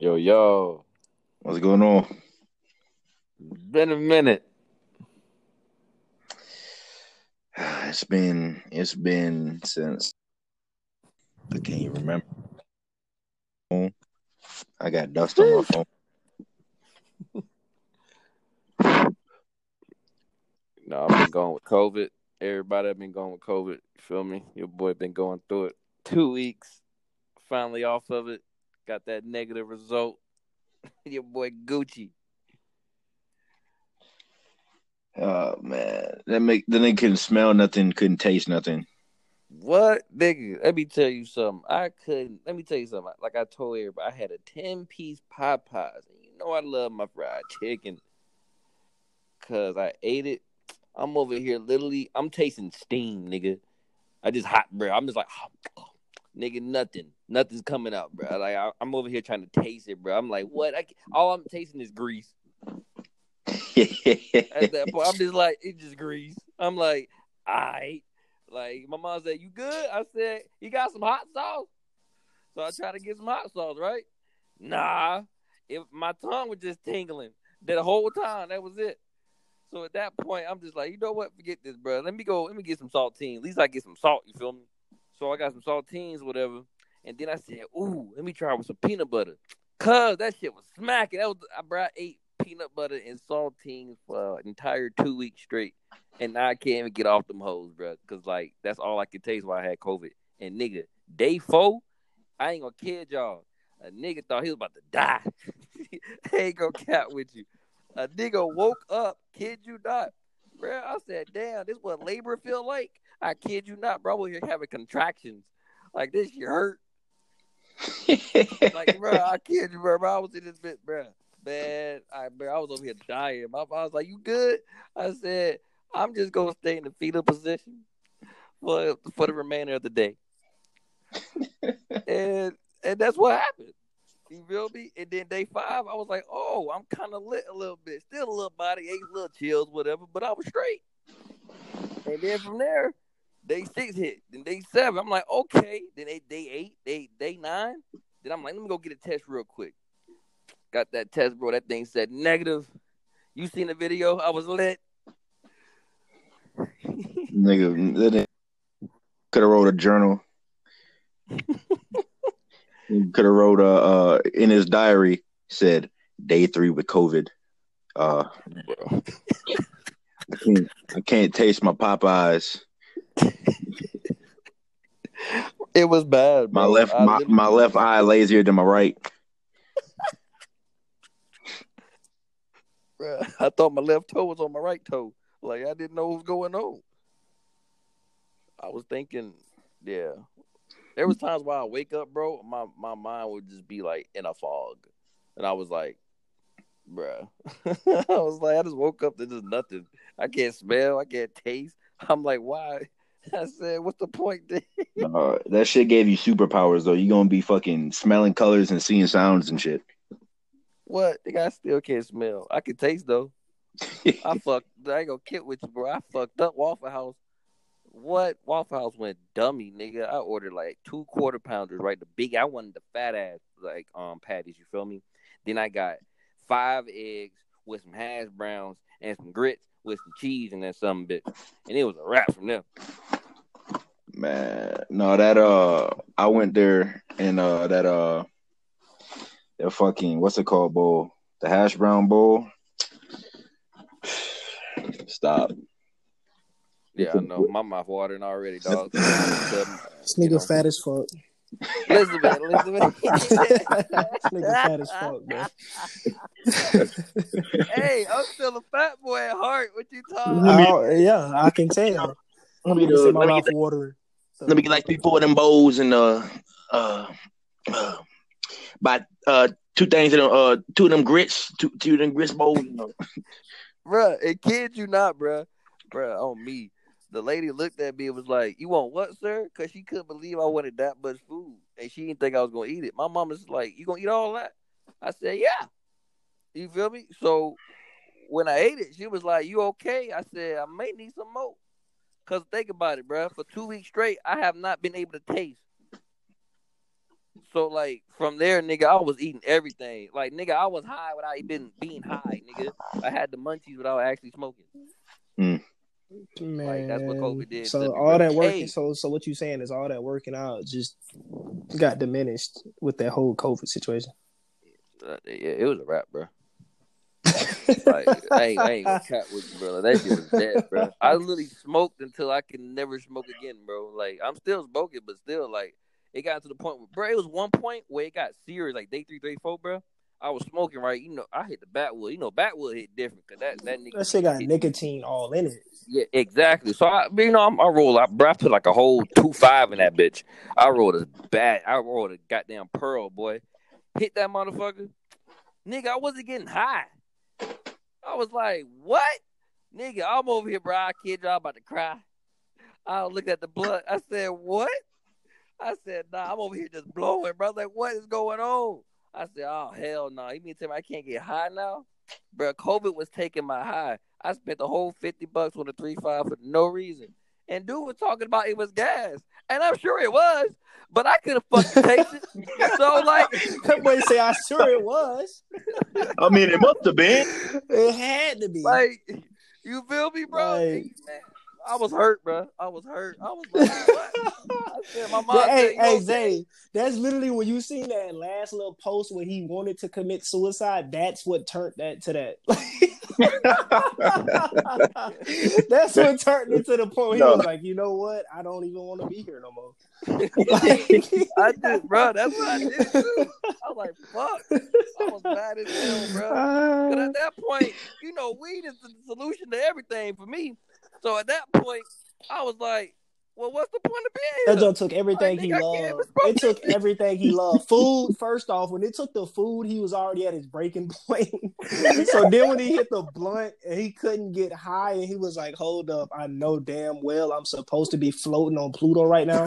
Yo, yo. What's going on? Been a minute. It's been it's been since I can't even remember. I got dust on my phone. No, I've been going with COVID. Everybody have been going with COVID. You feel me? Your boy been going through it. Two weeks. Finally off of it. Got that negative result. Your boy Gucci. Oh man, that make then they couldn't smell nothing, couldn't taste nothing. What nigga? Let me tell you something. I couldn't. Let me tell you something. Like I told everybody, I had a ten piece Popeyes. And you know I love my fried chicken, cause I ate it. I'm over here literally. I'm tasting steam, nigga. I just hot, bro. I'm just like, nigga, nothing, nothing's coming out, bro. Like I, am over here trying to taste it, bro. I'm like, what? I, all I'm tasting is grease. At that point, I'm just like, it's just grease. I'm like, all right. Like my mom said, "You good?" I said, "You got some hot sauce?" So I tried to get some hot sauce, right? Nah, if my tongue was just tingling the whole time. That was it. So at that point, I'm just like, you know what? Forget this, bro. Let me go. Let me get some saltine. At least I get some salt. You feel me? So I got some saltines, whatever. And then I said, ooh, let me try with some peanut butter. Cause that shit was smacking. That was I brought ate peanut butter and saltines for an entire two weeks straight. And I can't even get off them hoes, bro. Cause like that's all I could taste while I had COVID. And nigga, day four, I ain't gonna kid y'all. A nigga thought he was about to die. Ain't gonna cap with you. A nigga woke up, kid you not, bro. I said, damn, this what labor feel like. I kid you not, bro. We're having contractions. Like this shit hurt. like, bro, I kid you, bro. I was in this bit, bro. Man, I, bro, I was over here dying. My mom was like, "You good?" I said, "I'm just gonna stay in the fetal position for for the remainder of the day." and and that's what happened. You feel me? And then day five, I was like, "Oh, I'm kind of lit a little bit. Still a little body aches, little chills, whatever, but I was straight." And then from there, day six hit. Then day seven, I'm like, okay. Then they day eight, day day nine. Then I'm like, let me go get a test real quick. Got that test, bro. That thing said negative. You seen the video? I was lit. Nigga, could have wrote a journal. could have wrote a uh, in his diary said day three with COVID. Uh, I can't, I can't taste my Popeyes. It was bad. Bro. My left my, my left eye lazier than my right. I thought my left toe was on my right toe. Like I didn't know what was going on. I was thinking, yeah. There was times where I wake up, bro, my my mind would just be like in a fog, and I was like, bruh. I was like, I just woke up to just nothing. I can't smell, I can't taste. I'm like, why? I said, what's the point? uh, that shit gave you superpowers though. You gonna be fucking smelling colors and seeing sounds and shit. What? The guy still can't smell. I can taste though. I fucked. I ain't gonna kid with you, bro. I fucked up Waffle House. What Waffle House went dummy, nigga. I ordered like two quarter pounders, right? The big. I wanted the fat ass like um patties. You feel me? Then I got five eggs with some hash browns and some grits with some cheese and then some bit, and it was a wrap from them. Man, no, that uh, I went there and uh, that uh the fucking what's it called bowl? The hash brown bowl. Stop. Yeah, I know. My mouth watering already, dog. this nigga fat as fuck. Elizabeth, Elizabeth. nigga fat as fuck, man. hey, I'm still a fat boy at heart. What you talking about? yeah, I can tell. Let me, uh, my mouth watering. Let me get like three, four of them bowls and uh uh, uh by uh two things in uh two of them grits, two two of them grits bowls. You know. bruh, and kid you not, bruh, bruh, on me. The lady looked at me and was like, "You want what, sir?" Because she couldn't believe I wanted that much food, and she didn't think I was gonna eat it. My mom was like, "You gonna eat all that?" I said, "Yeah." You feel me? So when I ate it, she was like, "You okay?" I said, "I may need some more." Cause think about it, bruh. For two weeks straight, I have not been able to taste So like from there, nigga, I was eating everything. Like nigga, I was high without even being high, nigga. I had the munchies without actually smoking. Mm. Man, Like, that's what COVID did So all that working, so so what you saying is all that working out just got diminished with that whole COVID situation. Uh, yeah, it was a wrap, bro. Like I ain't, I ain't gonna with you, bro. That shit was dead, bro. I literally smoked until I can never smoke again, bro. Like I'm still smoking, but still, like it got to the point where, bro. It was one point where it got serious, like day three, day four, bro. I was smoking, right? You know, I hit the backwood. You know, backwood hit different because that that nigga that shit got hit- nicotine all in it. Yeah, exactly. So I, you know, I'm, I roll. I, bro, I put like a whole two five in that bitch. I rolled a bad. I rolled a goddamn pearl, boy. Hit that motherfucker, nigga. I wasn't getting high. I was like, what, nigga? I'm over here, bro. I kid you, I'm about to cry. I looked at the blood. I said, what? I said, nah. I'm over here just blowing, bro. I was like, what is going on? I said, oh hell no. You mean to tell me I can't get high now? Bro, COVID was taking my high. I spent the whole fifty bucks on a three five for no reason. And dude was talking about it was gas, and I'm sure it was, but I could have fucking tasted. it. So like, That boy say, "I sure it was. I mean, it must have been. It had to be." like, you feel me, bro? Like- And, man, I was hurt, bro. I was hurt. I was like, what? I said, my mom Yeah, hey, hey, okay?" Zay, that's literally when you seen that last little post where he wanted to commit suicide. That's what turned that to that. that's what turned it to the point where he No. was like, you know what? I don't even want to be here no more. I did, bro. That's what I did too. I was like, fuck. I was mad as hell, bro. But at that point, you know, weed is the solution to everything for me. So at that point, I was like, well, what's the point of being That joint took everything he nigga, I can't loved. It took everything he loved. Food, first off, when it took the food, he was already at his breaking point. so then when he hit the blunt and he couldn't get high, and he was like, "Hold up, I know damn well I'm supposed to be floating on Pluto right now."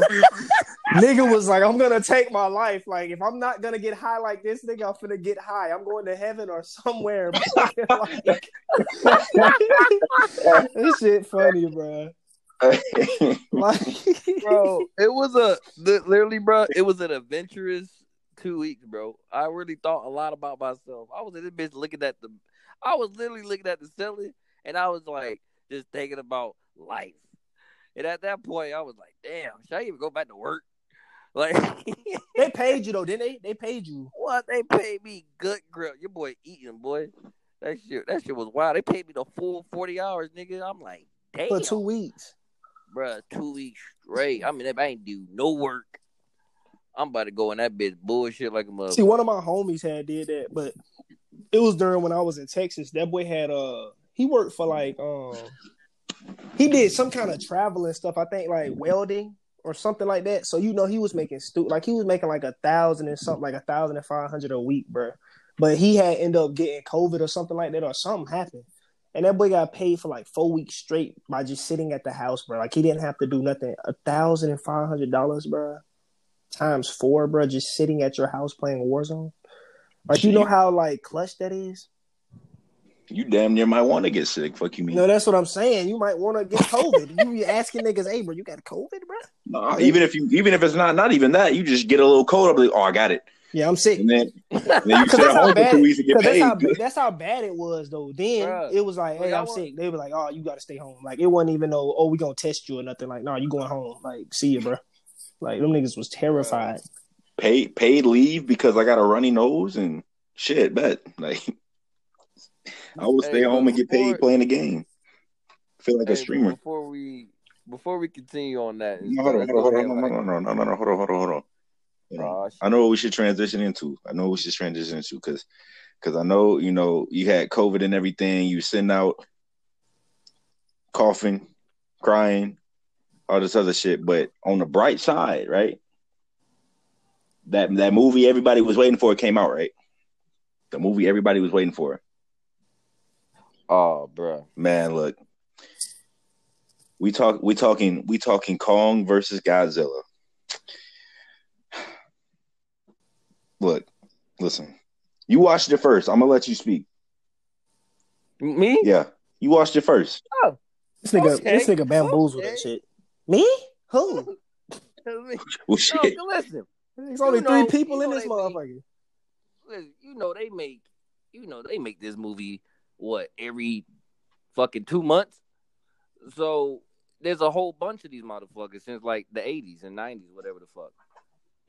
nigga was like, "I'm gonna take my life. Like if I'm not gonna get high like this, nigga, I'm gonna get high. I'm going to heaven or somewhere." like, this shit funny, bro. Like, bro, it was a literally, bro. It was an adventurous two weeks, bro. I really thought a lot about myself. I was in this bitch looking at the, I was literally looking at the ceiling, and I was like just thinking about life. And at that point, I was like, damn, should I even go back to work? Like, They paid you though, didn't they? They paid you. what they paid me good grip. Your boy eating, boy. That shit, that shit was wild. They paid me the full forty hours, nigga. I'm like, damn, for two weeks. Bruh, two weeks straight. I mean, if I ain't do no work, I'm about to go in that bitch bullshit like a mother. See, one of my homies had did that, but it was during when I was in Texas. That boy had uh he worked for like um he did some kind of traveling stuff. I think like welding or something like that. So you know he was making stu like he was making like a thousand and something like a thousand and five hundred a week, bro. But he had end up getting COVID or something like that, or something happened. And that boy got paid for like four weeks straight by just sitting at the house, bro. Like he didn't have to do nothing. A thousand and five hundred dollars, bro. Times four, bro. Just sitting at your house playing Warzone. Like you know how like clutch that is. you damn near might want to get sick. Fuck you mean? No, that's what I'm saying. You might want to get COVID. you be asking niggas, "Hey, bro, you got COVID, bro?" Nah, even if you, even if it's not, not even that, you just get a little cold. I'll be like, oh, I got it, Yeah, I'm sick. and then, and then you Because sit at that's how home for bad. two weeks to get Because that's how that's how bad it was though. Then Bruh. it was like, "Hey, y'all I'm sick." They were like, "Oh, you got to stay home." Like it wasn't even no, "Oh, we gonna test you or nothing." Like, no, you going home. Like, see you, bro. Like them niggas was terrified. paid paid leave because I got a runny nose and shit. Bet like I will Hey, stay home and get paid playing the game. Feel like Hey, a streamer. Before we before we continue on that, No, hold on, let's hold on, hold on, ahead, no, like- no, no, no, no, no, hold on, hold on, hold on, hold on. I know what we should transition into. I know what we should transition into because because I know you know you had COVID and everything. You sitting out coughing, crying, all this other shit. But on the bright side, right? That that movie everybody was waiting for came out, right? The movie everybody was waiting for. Oh, bro. Man, look. We talk we talking we talking Kong versus Godzilla. Look, listen. You watched it first. I'm gonna let you speak. Me? Yeah. You watched it first. Oh. This nigga, Okay. this nigga bamboozled Okay. that shit. Me? Who? Well No, shit. listen. There's only three people in this motherfucker. Listen, you know they make, you know they make this movie what every fucking two months. So there's a whole bunch of these motherfuckers since like the 80s and 90s, whatever the fuck.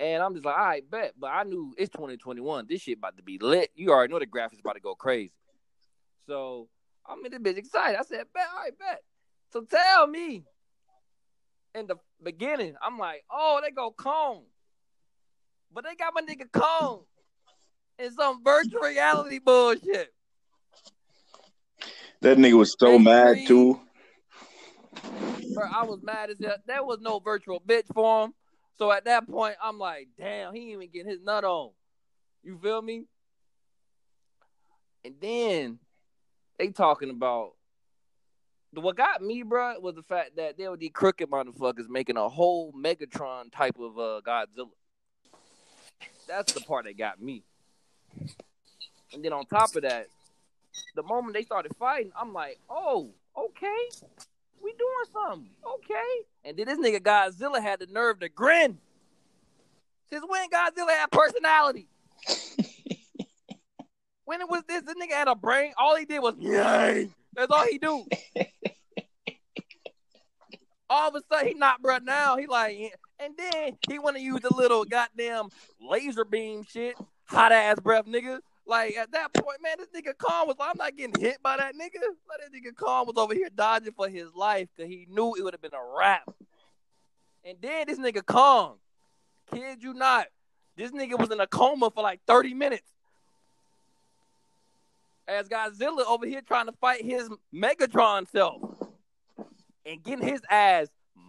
And I'm just like, all right, bet. But I knew it's 2021. This shit about to be lit. You already know the graphics about to go crazy. So I'm in this bitch excited. I said, bet, all right, bet. So tell me in the beginning, I'm like, oh, they go Kong. But they got my nigga Kong in some virtual reality bullshit. That nigga was so mad too. Bro, I was mad as hell. There was no virtual bitch for him. So at that point, I'm like, damn, he even getting his nut on. You feel me? And then they talking about what got me, bro, was the fact that they were these crooked motherfuckers making a whole Megatron type of uh, Godzilla. That's the part that got me. And then on top of that, the moment they started fighting, I'm like, oh, okay, we doing something, okay. And then this nigga Godzilla had the nerve to grin. Since when Godzilla had personality? when it was this, this nigga had a brain. All he did was yay. That's all he do. all of a sudden he not bro now. He like and then he wanna use a little goddamn laser beam shit. Hot ass breath nigga. Like at that point, man, this nigga Kong was like, I'm not getting hit by that nigga. Like that nigga Kong was over here dodging for his life because he knew it would have been a wrap. And then this nigga Kong, kid you not, this nigga was in a coma for like 30 minutes. As Godzilla over here trying to fight his Megatron self and getting his ass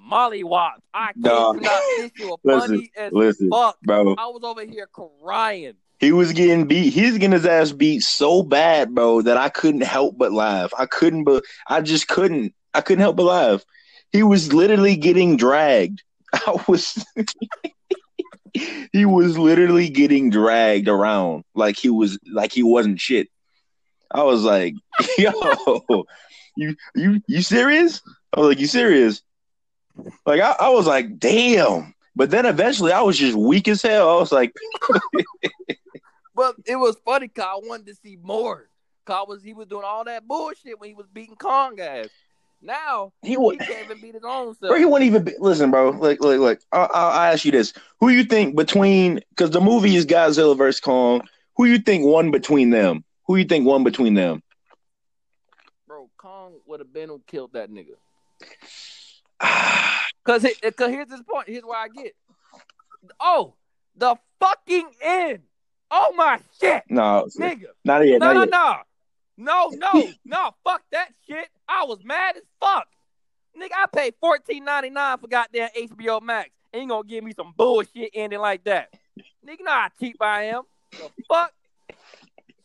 mollywopped. I can't nah. not issue a listen, as listen, fuck. Bro. I was over here crying. He was getting beat. He's getting his ass beat so bad, bro, that I couldn't help but laugh. I couldn't, but I just couldn't. I couldn't help but laugh. He was literally getting dragged. I was. he was literally getting dragged around like he was like he wasn't shit. I was like, yo, you you you serious? I was like, you serious? Like I, I was like, damn. But then eventually I was just weak as hell. I was like But it was funny cause I wanted to see more. Cause was he was doing all that bullshit when he was beating Kong guys. Now he, would, he can't even beat his own self. Bro, he wouldn't even be, listen, bro. Like, like, like. I'll, I'll ask you this: Who you think between? Because the movie is Godzilla versus Kong. Who you think won between them? Who you think won between them? Bro, Kong would have been who killed that nigga. Cause, it, cause here's this point. Here's why I get. Oh, the fucking end. Oh my shit. No, nigga. Not yet. No, not no, yet. no, no, no, no. Fuck that shit. I was mad as fuck. Nigga, I paid fourteen ninety nine for goddamn HBO Max. Ain't gonna give me some bullshit ending like that. Nigga, know how cheap I am. The fuck.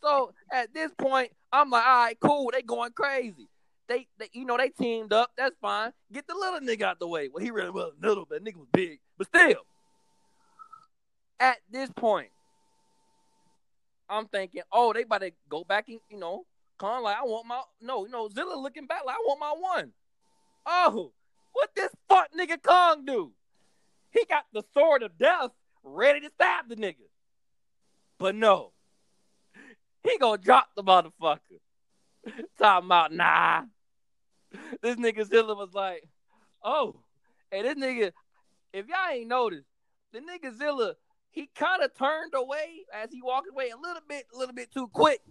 So at this point, I'm like, all right, cool. They going crazy. They, they, you know, they teamed up. That's fine. Get the little nigga out the way. Well, he really was little, but nigga was big. But still, at this point, I'm thinking, oh, they about to go back and you know, Kong like I want my no, you know, Zilla looking back like I want my one. Oh, what this fuck nigga Kong do? He got the sword of death ready to stab the nigga. But no. He gonna drop the motherfucker. Talking about nah. This nigga Zilla was like, oh, and this nigga, if y'all ain't noticed, the nigga Zilla he kind of turned away as he walked away a little bit, a little bit too quick.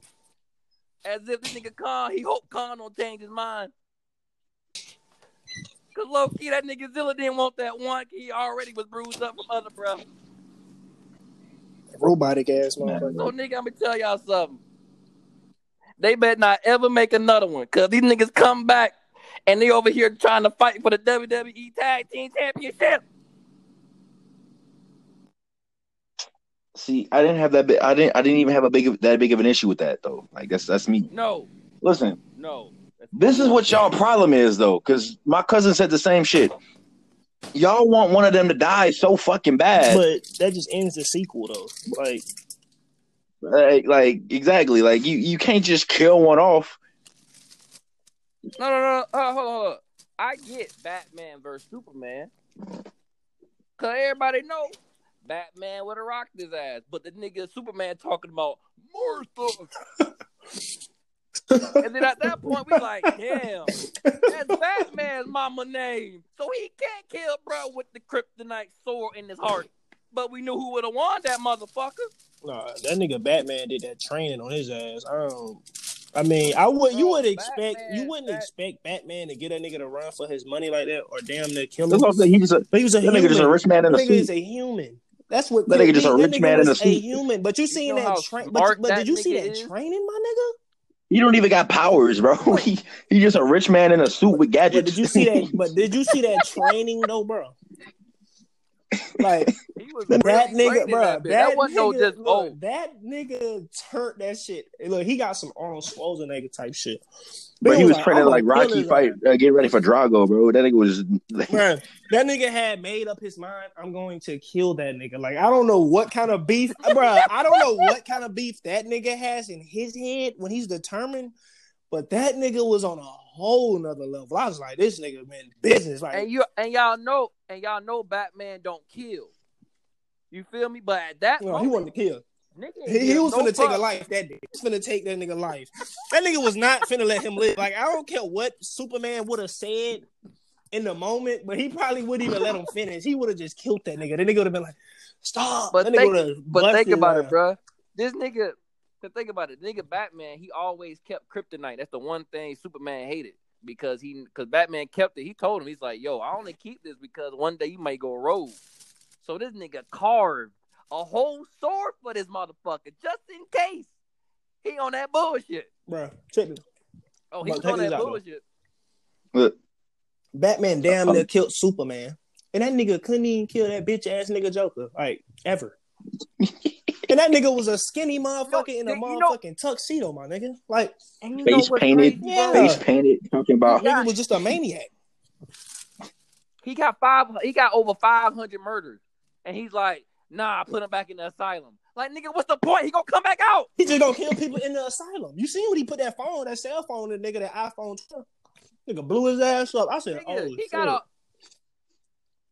As if this nigga Kong, he hoped Kong don't change his mind. Cause low key, that nigga Zilla didn't want that one. He already was bruised up from other breath. Robotic ass motherfucker. So nigga, I'm gonna tell y'all something. They better not ever make another one. Cause these niggas come back and they over here trying to fight for the WWE Tag Team Championship. See, I didn't have that. Big, I didn't. I didn't even have a big that big of an issue with that though. Like that's that's me. No. Listen. No. This is what y'all problem is though, because my cousin said the same shit. Y'all want one of them to die so fucking bad, but that just ends the sequel though. Like, like, like exactly. Like you, you can't just kill one off. No, no, no. Uh, hold on, hold on. I get Batman versus Superman, cause everybody know Batman would have rocked his ass. But the nigga Superman talking about Martha. and then at that point, we like, damn, that's Batman's mama name. So he can't kill bro with the kryptonite sword in his heart. But we knew who would have won that motherfucker. Nah, that nigga Batman did that training on his ass. I don't. I mean, I would. You would expect. Batman- you wouldn't Bat- expect Batman to get a nigga to run for his money like that, or damn near kill him. That's what I'm saying. He just a, But he was a that human. nigga just a rich man in That a nigga is a human. That's what That nigga just a rich man in a was suit. human. But you seen know that train? But, but that did you see nigga that is? training, my nigga? He don't even got powers, bro. He he just a rich man in a suit with But gadgets. did you see that? But did you see that training though, bro? Like He was that nigga, bro. That, That, that wasn't no just look, oh. that nigga turned that shit. Look, he got some Arnold Schwarzenegger type shit. But, Nigga he was like, training I'm like Rocky fight, uh, get ready for Drago, bro. That nigga was. Bruh, that nigga had made up his mind. I'm going to kill that nigga. Like I don't know what kind of beef, bro. I don't know what kind of beef that nigga has in his head when he's determined. But that nigga was on a whole nother level. I was like, this nigga man, business. Like And you and y'all know and y'all know Batman don't kill. You feel me? But at that no, he wanted to kill. nigga, He, he was no finna take a life that day. He was finna take that nigga life. That nigga was not finna let him live. Like I don't care what Superman would have said in the moment, but he probably wouldn't even let him finish. He would have just killed that nigga. The nigga would have been like, "Stop!" But that think- But think about it, bruh. This nigga, to think about it, nigga Batman, he always kept kryptonite. That's the one thing Superman hated because he, because Batman kept it. He told him, he's like, "Yo, I only keep this because one day you might go rogue." So this nigga carved a whole sword for this motherfucker just in case he on that bullshit. Bruh, check this. Oh, he But was on that out, bullshit. Look, Batman damn Um, near killed Superman, and that nigga couldn't even kill that bitch ass nigga Joker, like ever. and that nigga was a skinny motherfucker in a you know- motherfucking tuxedo, my nigga. Like Face painted. Yeah. face painted, talking about. nigga was just a maniac. He got five. He got over five hundred murders, and he's like, "Nah, I put him back in the asylum." Like, nigga, what's the point? He gonna come back out. He just gonna kill people in the asylum. You seen when he put that phone, that cell phone, the nigga, that iPhone 12? Nigga blew his ass up. I said, Nigga, oh, he shit. got a.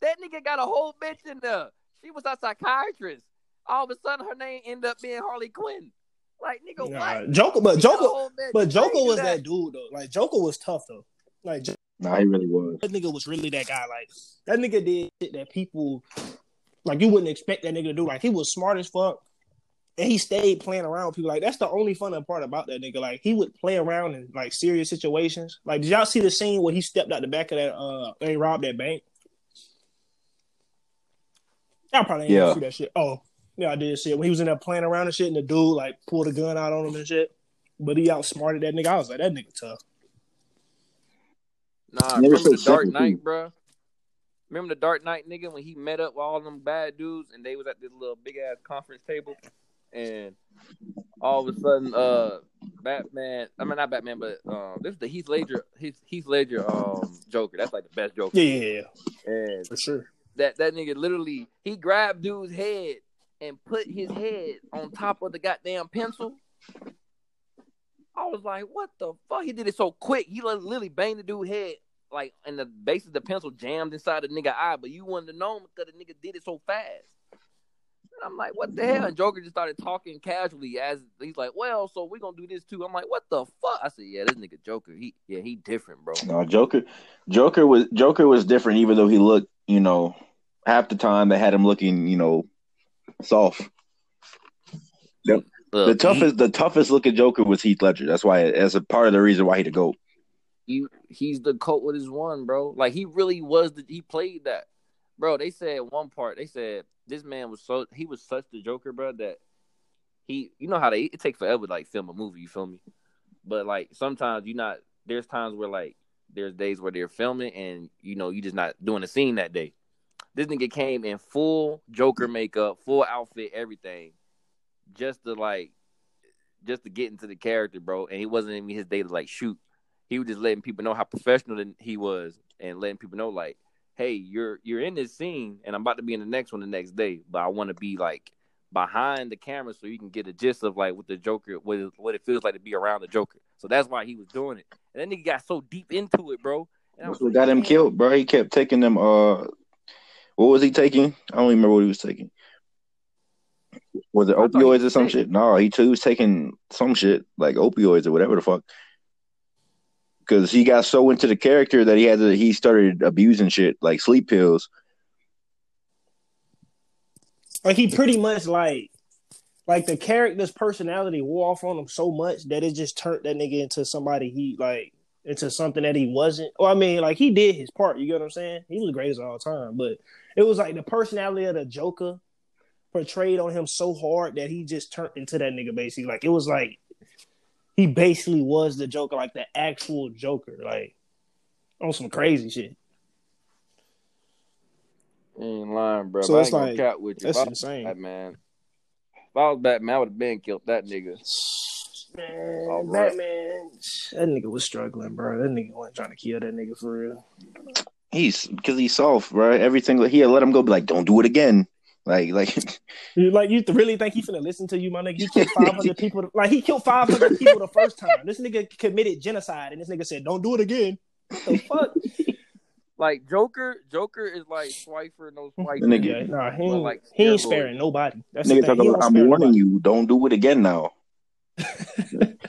That nigga got a whole bitch in there. She was a psychiatrist. All of a sudden, her name ended up being Harley Quinn. Like, nigga, Nah, what? Joker, but He got a Joker, but Joker was that dude though. Like Joker was tough though. Like Jo- Nah, he really was. that nigga was really that guy. Like that nigga did shit that people like you wouldn't expect that nigga to do. Like he was smart as fuck. And he stayed playing around with people. Like that's the only fun part about that nigga. Like he would play around in like serious situations. Like did y'all see the scene where he stepped out the back of that uh they robbed that bank? Y'all probably didn't Yeah. see that shit. Oh, yeah, I did shit. When he was in there playing around and shit, and the dude like pulled a gun out on him and shit. But he outsmarted that nigga. I was like, that nigga tough. Nah, Never remember the Dark simple, Knight, bro? Remember the Dark Knight nigga when he met up with all them bad dudes and they was at this little big ass conference table and all of a sudden uh Batman I mean not Batman but um this is the Heath Ledger Heath, Heath Ledger um Joker. That's like the best Joker. Yeah, yeah, yeah, And for sure. that that nigga literally he grabbed dude's head and put his head on top of the goddamn pencil. I was like, what the fuck? He did it so quick. He li- literally banged the dude's head like and the base of the pencil jammed inside the nigga eye, but you wouldn't have known because the nigga did it so fast. And I'm like, what the hell? And Joker just started talking casually as he's like, well, so we're gonna do this too. I'm like, what the fuck? I said, yeah, this nigga Joker, he yeah, he different, bro. No, Joker, Joker was Joker was different. Even though he looked, you know, half the time they had him looking, you know, soft. The Look, toughest, the toughest looking Joker was Heath Ledger. That's why, as a part of the reason why he the goat. he he's the coat with his one, bro. Like he really was the he played that. Bro, they said one part, they said this man was so he was such the Joker, bro, that he you know how they it takes forever to like film a movie, you feel me? But like sometimes you not there's times where like there's days where they're filming and you know you just not doing a scene that day. This nigga came in full Joker makeup, full outfit, everything, just to like just to get into the character, bro. And he wasn't even his day to like shoot he was just letting people know how professional he was and letting people know like hey you're you're in this scene and i'm about to be in the next one the next day but i want to be like behind the camera so you can get a gist of like what the joker what it, what it feels like to be around the joker so that's why he was doing it and then he got so deep into it bro That's what got him killed, bro. He kept taking them. Uh, what was he taking? I don't even remember what he was taking. Was it I opioids or some shit? No, he too he was taking some shit like opioids or whatever the fuck. Because he got so into the character that he had to he started abusing shit like sleep pills. Like he pretty much like like the character's personality wore off on him so much that it just turned that nigga into somebody he like into something that he wasn't. Well, I mean, like he did his part. You get what I'm saying? He was the greatest of all time, but it was like the personality of the Joker portrayed on him so hard that he just turned into that nigga. Basically, like it was like he basically was the Joker, like the actual Joker, like on some crazy shit. Ain't lying, bro. So But I ain't like- cat with you. That's If I was insane. Batman. If I was Batman, I would have been killed that nigga. Man, All right. Batman, that nigga was struggling, bro. That nigga wasn't trying to kill that nigga for real. He's because he's soft, right? Everything he let him go, be like, don't do it again. Like, like You like you really think he's gonna listen to you, my nigga? You killed five hundred people. Like he killed five hundred people the first time. This nigga committed genocide, and this nigga said, "Don't do it again." What the fuck? Like Joker, Joker is like Swiper, no Swiper. nigga- Yeah, nah, he ain't, like he ain't steroids. sparing nobody. That's the nigga thing. talking about, I'm warning nobody. you, don't do it again now.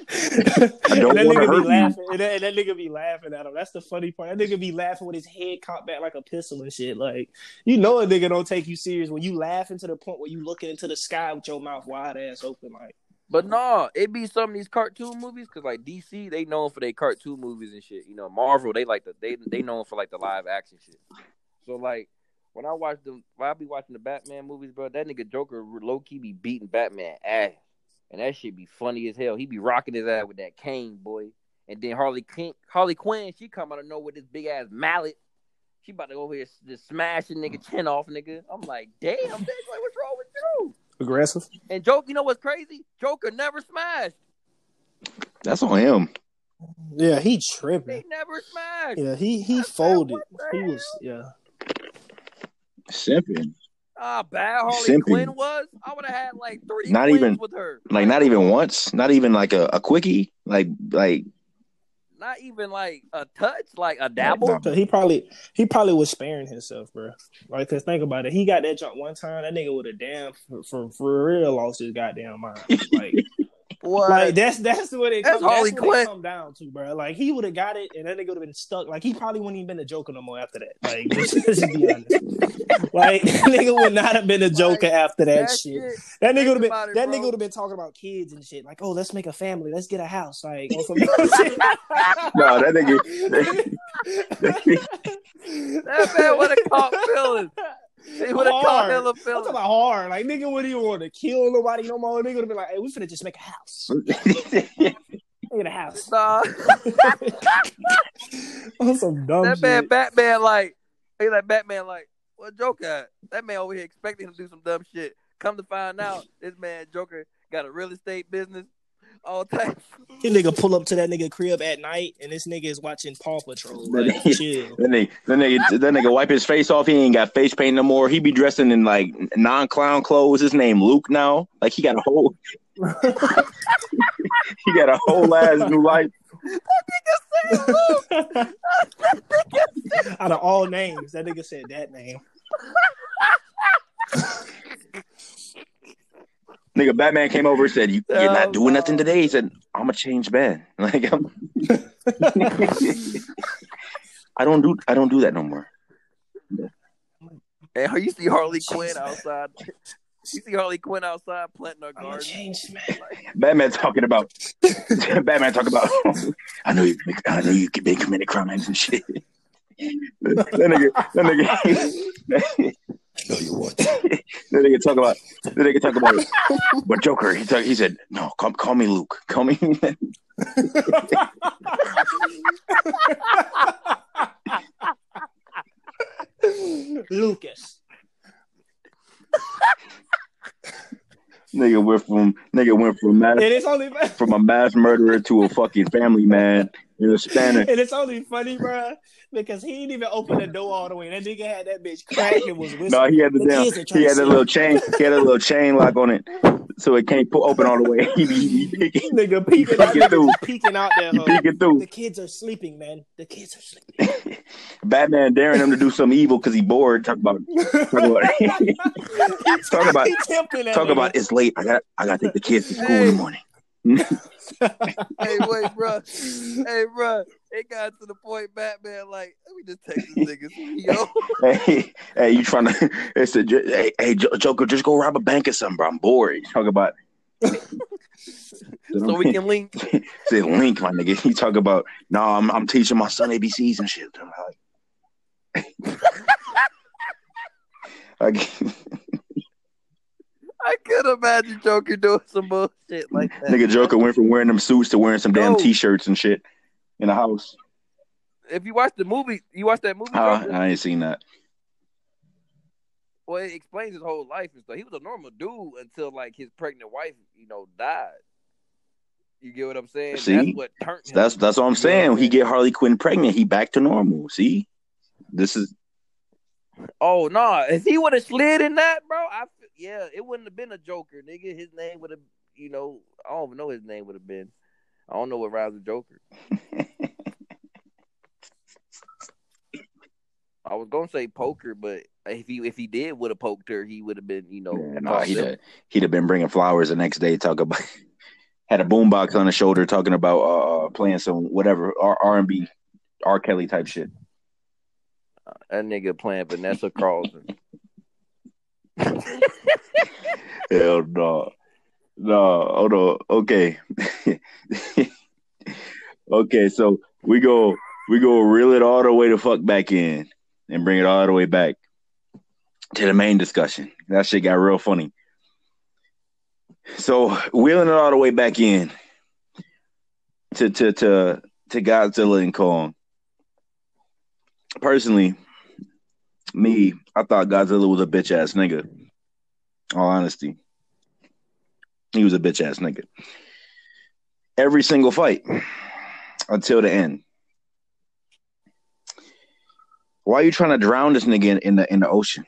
And don't that wanna nigga hurt be you. laughing, and that, and that nigga be laughing at him. That's the funny part. That nigga be laughing with his head cocked back like a pistol and shit. Like you know, a nigga don't take you serious when you laughing to the point where you looking into the sky with your mouth wide ass open. Like But no, it be some of these cartoon movies because like DC, they known for their cartoon movies and shit. You know, Marvel, they like the they they known for like the live action shit. So like when I watch them, when I be watching the Batman movies, bro, that nigga Joker low key be beating Batman ass, and that shit be funny as hell. He be rocking his ass with that cane, boy. And then Harley Quinn, Harley Quinn, she come out of nowhere with this big ass mallet. She about to go over here just smash a nigga chin off, nigga. I'm like, damn, bitch, like what's wrong with you? aggressive. And Joker, you know what's crazy? Joker never smashed. That's on him. Yeah, he They tripping. never smashed. Yeah, he he I folded. He was yeah. Simping. Ah, bad Harley Simping. Quinn was. I would have had like three Not even- with her. Like not even once. Not even like a, a quickie. Like like not even like a touch, like a dabble. Nah, 'cause he probably he probably was sparing himself, bro. Like, cause think about it, he got that jump one time. That nigga would have damn for, for for real lost his goddamn mind. Like, What? like that's that's what it. That's come, that's what Quinn. it come down to, bro. Like he would have got it, and that nigga would have been stuck. Like he probably wouldn't even been a Joker no more after that. Like, let's, let's be honest. Like that nigga would not have been a Joker after that, shit. That nigga would have been it, that nigga would have been talking about kids and shit. Like, oh, let's make a family, let's get a house, like on some shit. no, that nigga. That man would have caught feelings. He would have caught Hard. hella I'm talking about hard. Like nigga wouldn't even want to kill nobody no more. Nigga would have been like, hey, we finna just make a house. Make a house. Nah, On some dumb that shit. man, Batman, like, he like Batman, like, what Joker? at? That man over here expecting him to do some dumb shit. Come to find out, this man Joker got a real estate business, all types. This nigga pull up to that nigga crib at night and this nigga is watching Paw Patrol. Like, chill. That nigga, that nigga, that nigga wipe his face off. He ain't got face paint no more. He be dressing in like non clown clothes. His name Luke now. Like he got a whole, he got a whole ass new life. That nigga said Luke. Out of all names, that nigga said that name. Nigga, Batman came over and said, you, "You're Oh, not doing no. nothing today." He said, "I'm gonna change Ben." Like I'm, I don't do, I don't do that no more. And you see Harley Quinn outside. You see Harley Quinn outside planting her garden. change, man. Batman talking about, Batman talking about. I know you, I know you been committing crimes and shit. That nigga, that nigga. No, you want That nigga talk about. That nigga talk about. But Joker, he talk, he said, "No, call, call me Luke. Call me." Lucas. nigga went from nigga went from mass, it's only from a mass murderer to a fucking family man in a span and it's only funny, bro, because he didn't even open the door all the way. That nigga had that bitch cracked and was whistling. No, he had the The damn. kids are trying He had a little chain. He had a little chain lock on it. so it can't pull open all the way. he be, he be peeking, Nigga peeking out, peeking through. peeking out there. he peeking through. The kids are sleeping, man. The kids are sleeping. Batman daring him to do some evil because he bored. Talk about talk about Talk about- He talk about it's late. I got I got to take the kids to school in the morning. hey, wait, bro. Hey, bro. It got to the point, Batman, like, let me just text this nigga. Yo, hey, hey, you trying to? It's a hey, hey, Joker, just go rob a bank or something, bro. I'm bored. Talk about. so we can link. Say link, my nigga. You talk about no, I'm I'm teaching my son ABCs and shit. I'm like, like, I could imagine Joker doing some bullshit like that. nigga Joker went from wearing them suits to wearing some damn No. t-shirts and shit in the house. If you watch the movie, you watch that movie, Uh, I ain't seen that. well, it explains his whole life and stuff. He was a normal dude until like his pregnant wife, you know, died. You get what I'm saying? See? That's what turned him. That's that's all I'm what saying. I'm He get Harley Quinn pregnant, he back to normal. See, this is Oh no! If he would have slid in that, bro, I yeah, it wouldn't have been a Joker, nigga. His name would have, you know, I don't even know his name would have been. I don't know what rhymes with Joker. I was gonna say poker, but if he if he did would have poked her, he would have been, you know, Yeah, no, he'd have, he'd have been bringing flowers the next day. Talk about had a boombox on his shoulder, talking about uh playing some whatever R and B, R Kelly type shit. that nigga playing Vanessa Carlton. Hell no, no, oh hold on. Okay, okay. So we go, we go reel it all the way to fuck back in and bring it all the way back to the main discussion. That shit got real funny. So wheeling it all the way back in to to to to Godzilla and Kong. Personally, me, I thought Godzilla was a bitch ass nigga. All honesty, he was a bitch ass nigga. Every single fight until the end. Why are you trying to drown this nigga in, the in the ocean?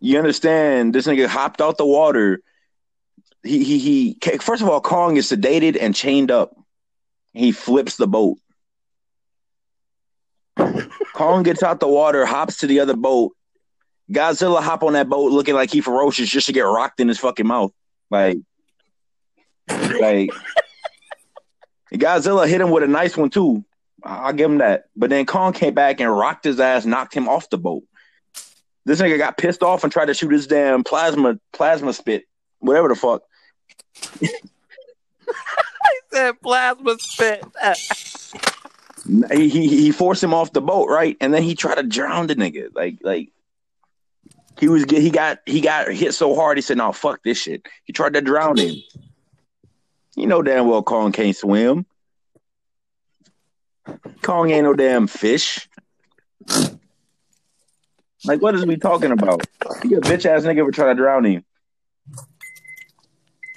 You understand? This nigga hopped out the water. He he he. First of all, Kong is sedated and chained up. He flips the boat. Kong gets out the water, hops to the other boat. Godzilla hop on that boat looking like he ferocious just to get rocked in his fucking mouth. Like, like Godzilla hit him with a nice one too. I'll give him that. But then Kong came back and rocked his ass, knocked him off the boat. This nigga got pissed off and tried to shoot his damn plasma plasma spit, whatever the fuck. Said plasma spit. He, he he forced him off the boat, right? And then he tried to drown the nigga. Like like he was he got he got hit so hard he said, "No, fuck this shit." He tried to drown him. You know damn well Kong can't swim. Kong ain't no damn fish. Like what is we talking about? He a bitch ass nigga for trying to drown him.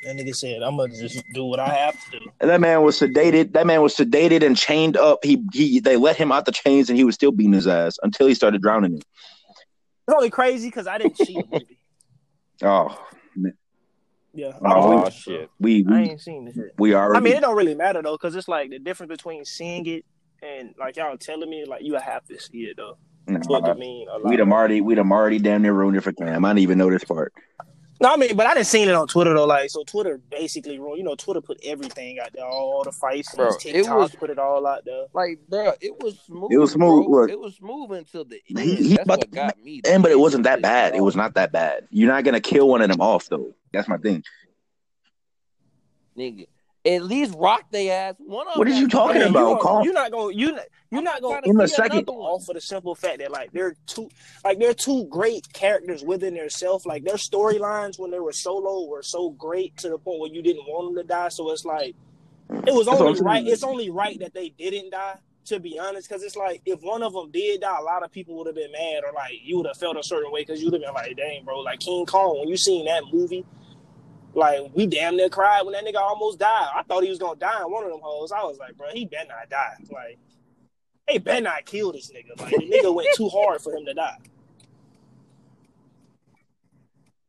That nigga said, "I'm gonna just do what I have to do." And that man was sedated. That man was sedated and chained up. He he they let him out the chains and he was still beating his ass until he started drowning him. It's only crazy because I didn't see the movie. Oh, Yeah, Oh, oh I, shit. we I we, ain't seen the shit. we I mean, it don't really matter though, because it's like the difference between seeing it and like y'all telling me, like you have to see it though. Nah, It's what to mean we'd have already we'd have already damn near ruined it for Cam. I didn't even know this part. No, I mean, but I didn't seen it on Twitter though. Like, so Twitter basically, you know, Twitter put everything out there, all the fights, Bro, scenes, it TikTok was- put it all out there. Like, bro, it was smooth. It was smooth, Bro. look. It was smooth until the end. He- he That's about what to- got me. And but it wasn't that bad. It was not that bad. You're not gonna kill one of them off though. That's my thing. nigga. At least rock they ass. One of What are you talking Man, about, you Carl? You're not gonna You you're not gonna In to the second- all for the simple fact that like they're two like they're two great characters within themselves. Like their storylines when they were solo were so great to the point where you didn't want them to die. So it's like it was That's only right. It's only right that they didn't die. To be honest, because it's like if one of them did die, a lot of people would have been mad, or like you would have felt a certain way because you'd have been like, "Dang, bro!" Like King Kong, when you seen that movie, like we damn near cried when that nigga almost died. I thought he was gonna die in one of them holes. I was like, "Bro, he better not die." Like they better not kill this nigga. Like the nigga went too hard for him to die.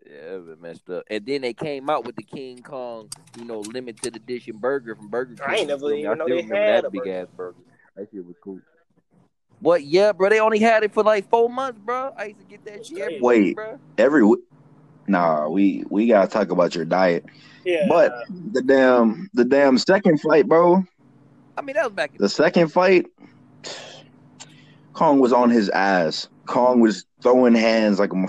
Yeah, it messed up. And then they came out with the King Kong, you know, limited edition burger from Burger King. I ain't never You even know still they remember had that a big burger. ass burger. That shit was cool. What? Yeah, bro. They only had it for like four months, bro. I used to get that shit every crazy. week, Wait. bro. Every w- nah, we we gotta talk about your diet. Yeah, But the damn the damn second fight, bro. I mean, that was back The second fight, Kong was on his ass. Kong was throwing hands like a.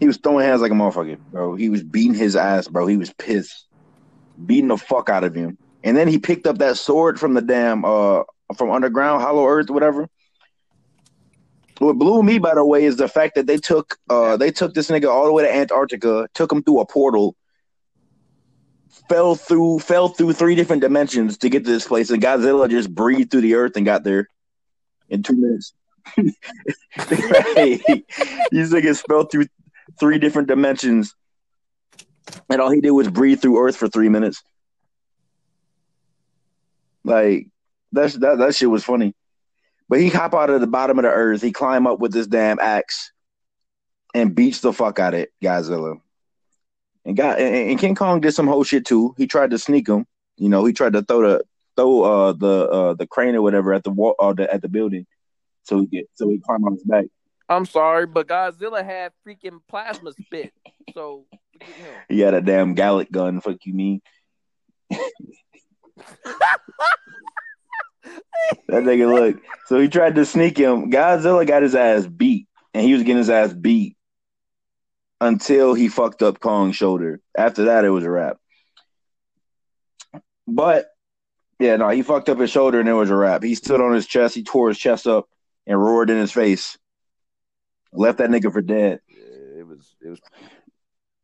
He was throwing hands like a motherfucker, bro. He was beating his ass, bro. He was pissed, beating the fuck out of him. And then he picked up that sword from the damn uh from underground, Hollow Earth, whatever. What blew me, by the way, is the fact that they took uh they took this nigga all the way to Antarctica, took him through a portal, fell through fell through three different dimensions to get to this place, and Godzilla just breathed through the earth and got there in two minutes. These niggas fell through three different dimensions, and all he did was breathe through Earth for three minutes. Like that's that that shit was funny. But he hop out of the bottom of the earth, he climb up with this damn axe, and beats the fuck out of it, Godzilla. And got and, and King Kong did some whole shit too. He tried to sneak him. You know, he tried to throw the throw uh the uh the crane or whatever at the wall uh, the, at the building, so he get so he climb on his back. I'm sorry, but Godzilla had freaking plasma spit. So him. He had a damn Gatling gun. Fuck you mean? That nigga look. So he tried to sneak him. Godzilla got his ass beat, and he was getting his ass beat until he fucked up Kong's shoulder. After that, it was a wrap. But yeah, no, he fucked up his shoulder, and it was a wrap. He stood on his chest. He tore his chest up and roared in his face. Left that nigga for dead. Yeah, it was it was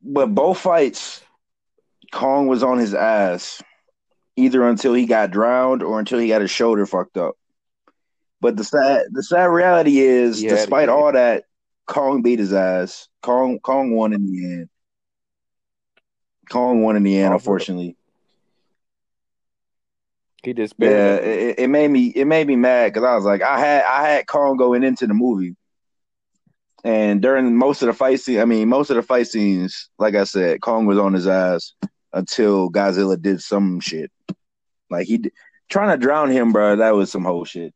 But both fights, Kong was on his ass, either until he got drowned or until he got his shoulder fucked up. But the sad, the sad reality is, to despite it. all that, Kong beat his ass. Kong, Kong won in the end. Kong won in the end, unfortunately. he just Yeah, it, it made me, it made me mad because I was like, I had, I had Kong going into the movie, and during most of the fight scene, I mean, most of the fight scenes, like I said, Kong was on his ass until Godzilla did some shit. Like he d- trying to drown him, bro. That was some whole shit.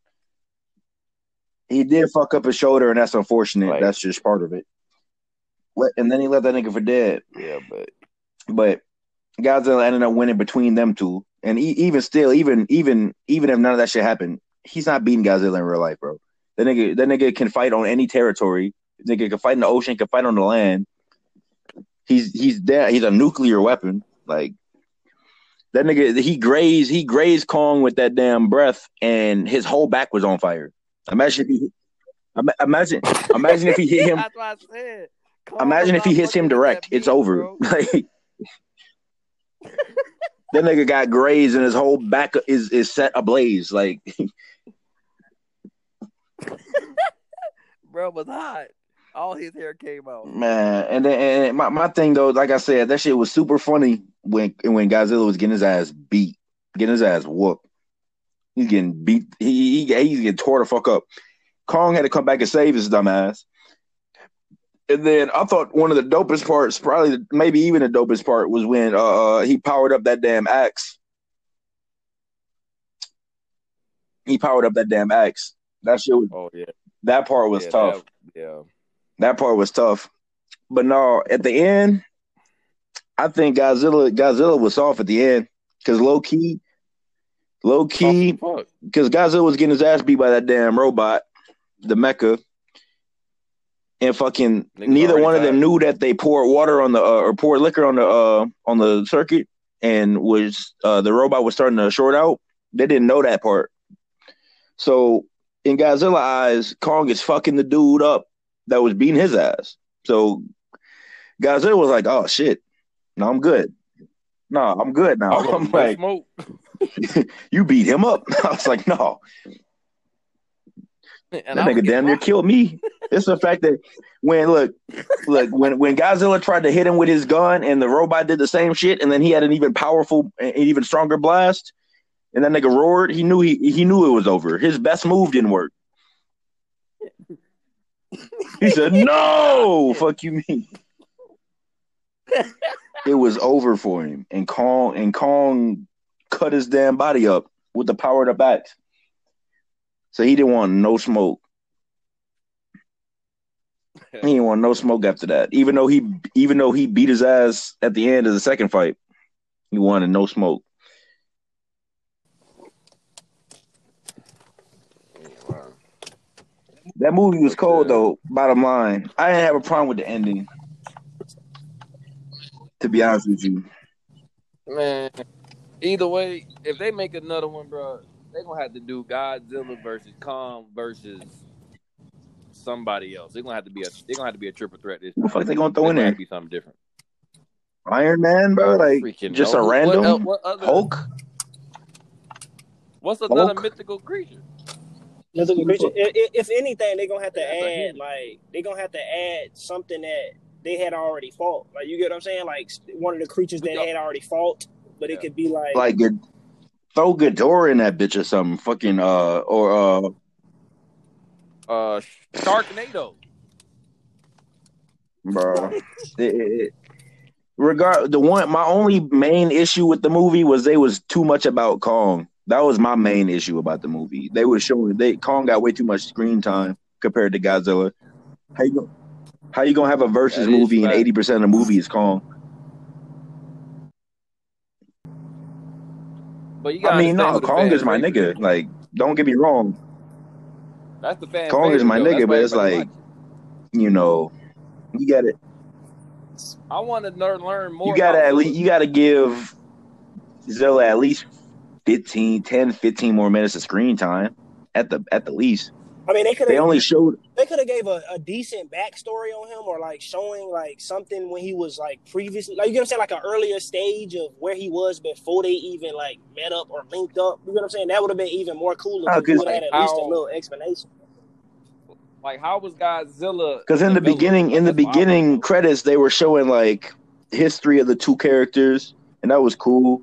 He did fuck up his shoulder, and that's unfortunate. Right. That's just part of it. Let- And then he left that nigga for dead. Yeah, but But Godzilla ended up winning between them two. And e- even still, even even even if none of that shit happened, he's not beating Godzilla in real life, bro. That nigga, that nigga can fight on any territory. Nigga can fight in the ocean, can fight on the land. He's he's dead. He's a nuclear weapon. Like that nigga, he grazed he grazed Kong with that damn breath, and his whole back was on fire. Imagine if he, imagine imagine if he hit him That's what I said. Imagine if he hits him direct, that it's over. bro. Like that nigga got grazed and his whole back is is set ablaze. Like Bro was hot. All his hair came out. man, and then and my, my thing though, like I said, that shit was super funny when when Godzilla was getting his ass beat, getting his ass whooped. He's getting beat. He, he he's getting tore the fuck up. Kong had to come back and save his dumb ass. And then I thought one of the dopest parts, probably maybe even the dopest part, was when uh, uh he powered up that damn axe. He powered up that damn axe. That shit was Oh yeah, that part was yeah, tough. that- yeah, That part was tough. But no, at the end, I think Godzilla Godzilla was off at the end because low key, low key, because Godzilla was getting his ass beat by that damn robot, the mecha, and fucking Niggas neither one of them knew that they poured water on the uh, or poured liquor on the uh on the circuit and was uh the robot was starting to short out. They didn't know that part. So in Godzilla eyes, Kong is fucking the dude up that was beating his ass. So Godzilla was like, "Oh shit, no, I'm good. No, I'm good now." Oh, I'm I'm like. "You beat him up." I was like, "No, And that I nigga damn near killed me." It's the fact that when look, look when when Godzilla tried to hit him with his gun and the robot did the same shit, and then he had an even powerful, an even stronger blast. and that nigga roared, he knew he he knew it was over. His best move didn't work. He said, "No, fuck you, me." it was over for him, and Kong and Kong cut his damn body up with the power of the bats. So he didn't want no smoke. He didn't want no smoke after that. Even though he even though he beat his ass at the end of the second fight, he wanted no smoke. That movie was cold uh, though. Bottom line, I didn't have a problem with the ending. To be honest with you, Man, either way, if they make another one, bro, they gonna have to do Godzilla versus Kong versus somebody else. They're gonna have to be a they gonna have to be a triple threat. This what the fuck they gonna throw in there? Be something different. Iron Man, bro. Like Freaking just know. a random el- what other- Hulk. What's another Hulk? mythical creature? Mythical creature. If, if- if anything, they're gonna have to Yeah, add like they're gonna have to add something that they had already fought. Like you get what I'm saying? Like one of the creatures that Yeah. had already fought, but Yeah. it could be like, Like good, throw Ghidorah in that bitch or something. Fucking uh or uh Uh, Sharknado. bro. it, it, it- regard the one my only main issue with the movie was they was too much about Kong. That was my main issue about the movie. They were showing they Kong got way too much screen time compared to Godzilla. How you gonna, how you gonna have a versus movie and eighty percent of the movie is Kong? But you gotta I mean, no, Kong is my favorite nigga. Like, don't get me wrong. That's the fan. Kong is my though. nigga, That's but it's like- watch You know, you got it. I want to learn, learn more. you got to at least you got to give Zilla at least 15, 10, 15 more minutes of screen time at the at the least. I mean, they could They only showed they could have gave a, a decent backstory on him or like showing like something when he was like previously like you know what I'm saying like an earlier stage of where he was before they even like met up or linked up. You know what I'm saying? That would have been even more cooler. Oh, if you 'cause would have had at least a little explanation. Like, how was Godzilla? because in the developed? beginning in the That's what I wanna beginning credits they were showing like history of the two characters and that was cool.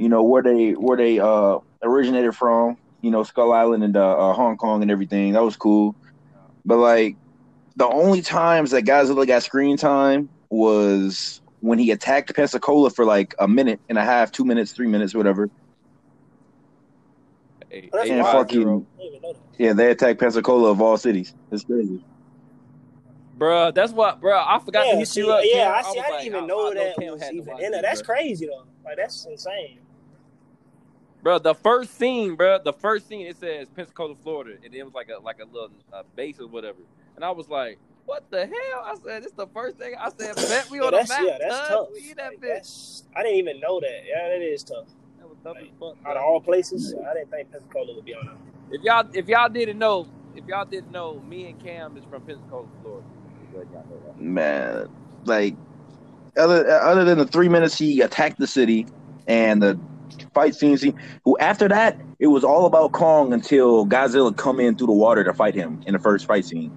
You know where they where they uh originated from. You know Skull Island and uh, uh, Hong Kong and everything. That was cool. But like the only times that Godzilla got screen time was when he attacked Pensacola for like a minute and a half, two minutes, three minutes, whatever. Hey, That's And wild, fucking zero. I didn't even know that. yeah, they attacked Pensacola of all cities. It's crazy. Bruh, that's what, bruh. I forgot to Yeah, hit see, you up. yeah, I see. was I didn't like, even I- know I that Cam was even in there. That's bruh. crazy though. Like that's insane. Bro, the first scene, bro, the first scene it says Pensacola, Florida, and it was like a like a little uh, base or whatever. And I was like, "What the hell?" I said, "This the first thing." I said, "Bet we Yeah, on the map." yeah, that's cuz. tough. We in that Like, bitch. that's, I didn't even know that. Yeah, that is tough. That was tough as fuck, Out of all places, I didn't think Pensacola would be on there. If y'all if y'all didn't know, if y'all didn't know, me and Cam is from Pensacola, Florida. Just letting y'all know that. man, like other other than the three minutes he attacked the city and the fight scene, scene who after that it was all about Kong until Godzilla come in through the water to fight him in the first fight scene.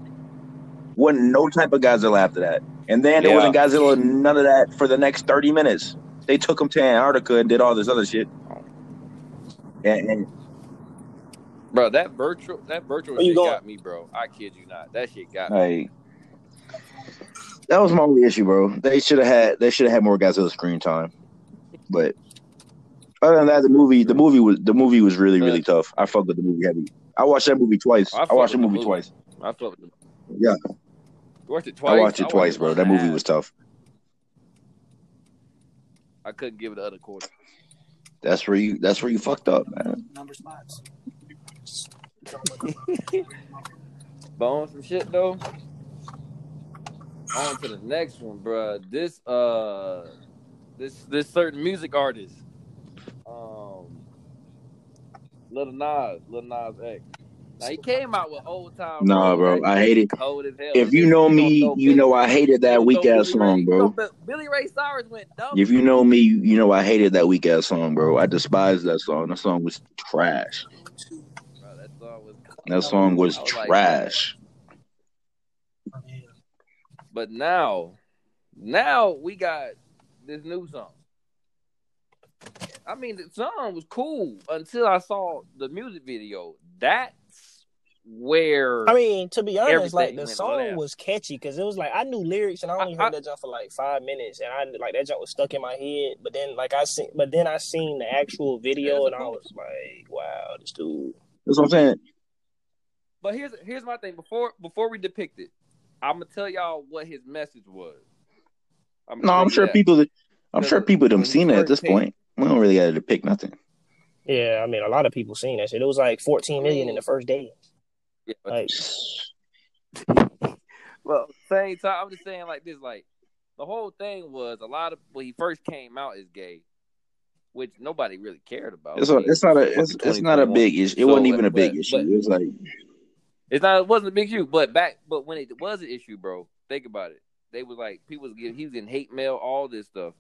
Wasn't no type of Godzilla after that, and then it Yeah. wasn't Godzilla none of that for the next thirty minutes. They took him to Antarctica and did all this other shit. And, and Bro, that virtual that virtual Where shit going? got me, bro. I kid you not. That shit got me. that was my only issue, bro. They should have had they should have had more Godzilla screen time. But other than that, the movie the movie was the movie was really really tough. I fucked with the movie heavy. I watched that movie twice. I I, watched the movie movie. twice. I felt it. Yeah, You watched it twice. I watched it twice, bro. one That movie was tough. I couldn't give it the other quarter. That's where you that's where you fucked up, man. Number spots. But on some shit though. On to the next one, bro. This uh, this this certain music artist, um, Lil Nas, Lil Nas X. Now he came out with old time. Nah, bro. I hate it. Cold as hell. If you know me, you know I hated that weak ass song, bro. Bi- Billy Ray Cyrus went dumb. If you know me, you know I hated that weak ass song, bro. I despised that song. That song was trash. Bro, that song was. That song was I was like, trash. But now, now we got this new song. I mean, the song was cool until I saw the music video. That's where I mean, to be honest, like the song left. was catchy because it was like I knew lyrics and I only I- heard I- that jump for like five minutes and I like that jump was stuck in my head. But then like I seen, but then I seen the actual video and I was like, wow, this dude. That's what I'm saying. But here's here's my thing. Before before we depict it, I'm gonna tell y'all what his message was. I'm No, I'm sure people. I'm sure people when have seen it at this came- point. We don't really got to pick nothing. Yeah, I mean, a lot of people seen that shit. It was like 14 million in the first day. Yeah, Like, well, same time, I'm just saying like this. Like the whole thing was a lot of when he first came out as gay, which nobody really cared about. It's, a, it's not a. It's, it's not a big issue. It wasn't So, even a big but- issue. but- it was like It's not. It wasn't a big issue, but back, but when it was an issue, bro, think about it. They was like people was getting, he was getting hate mail, all this stuff.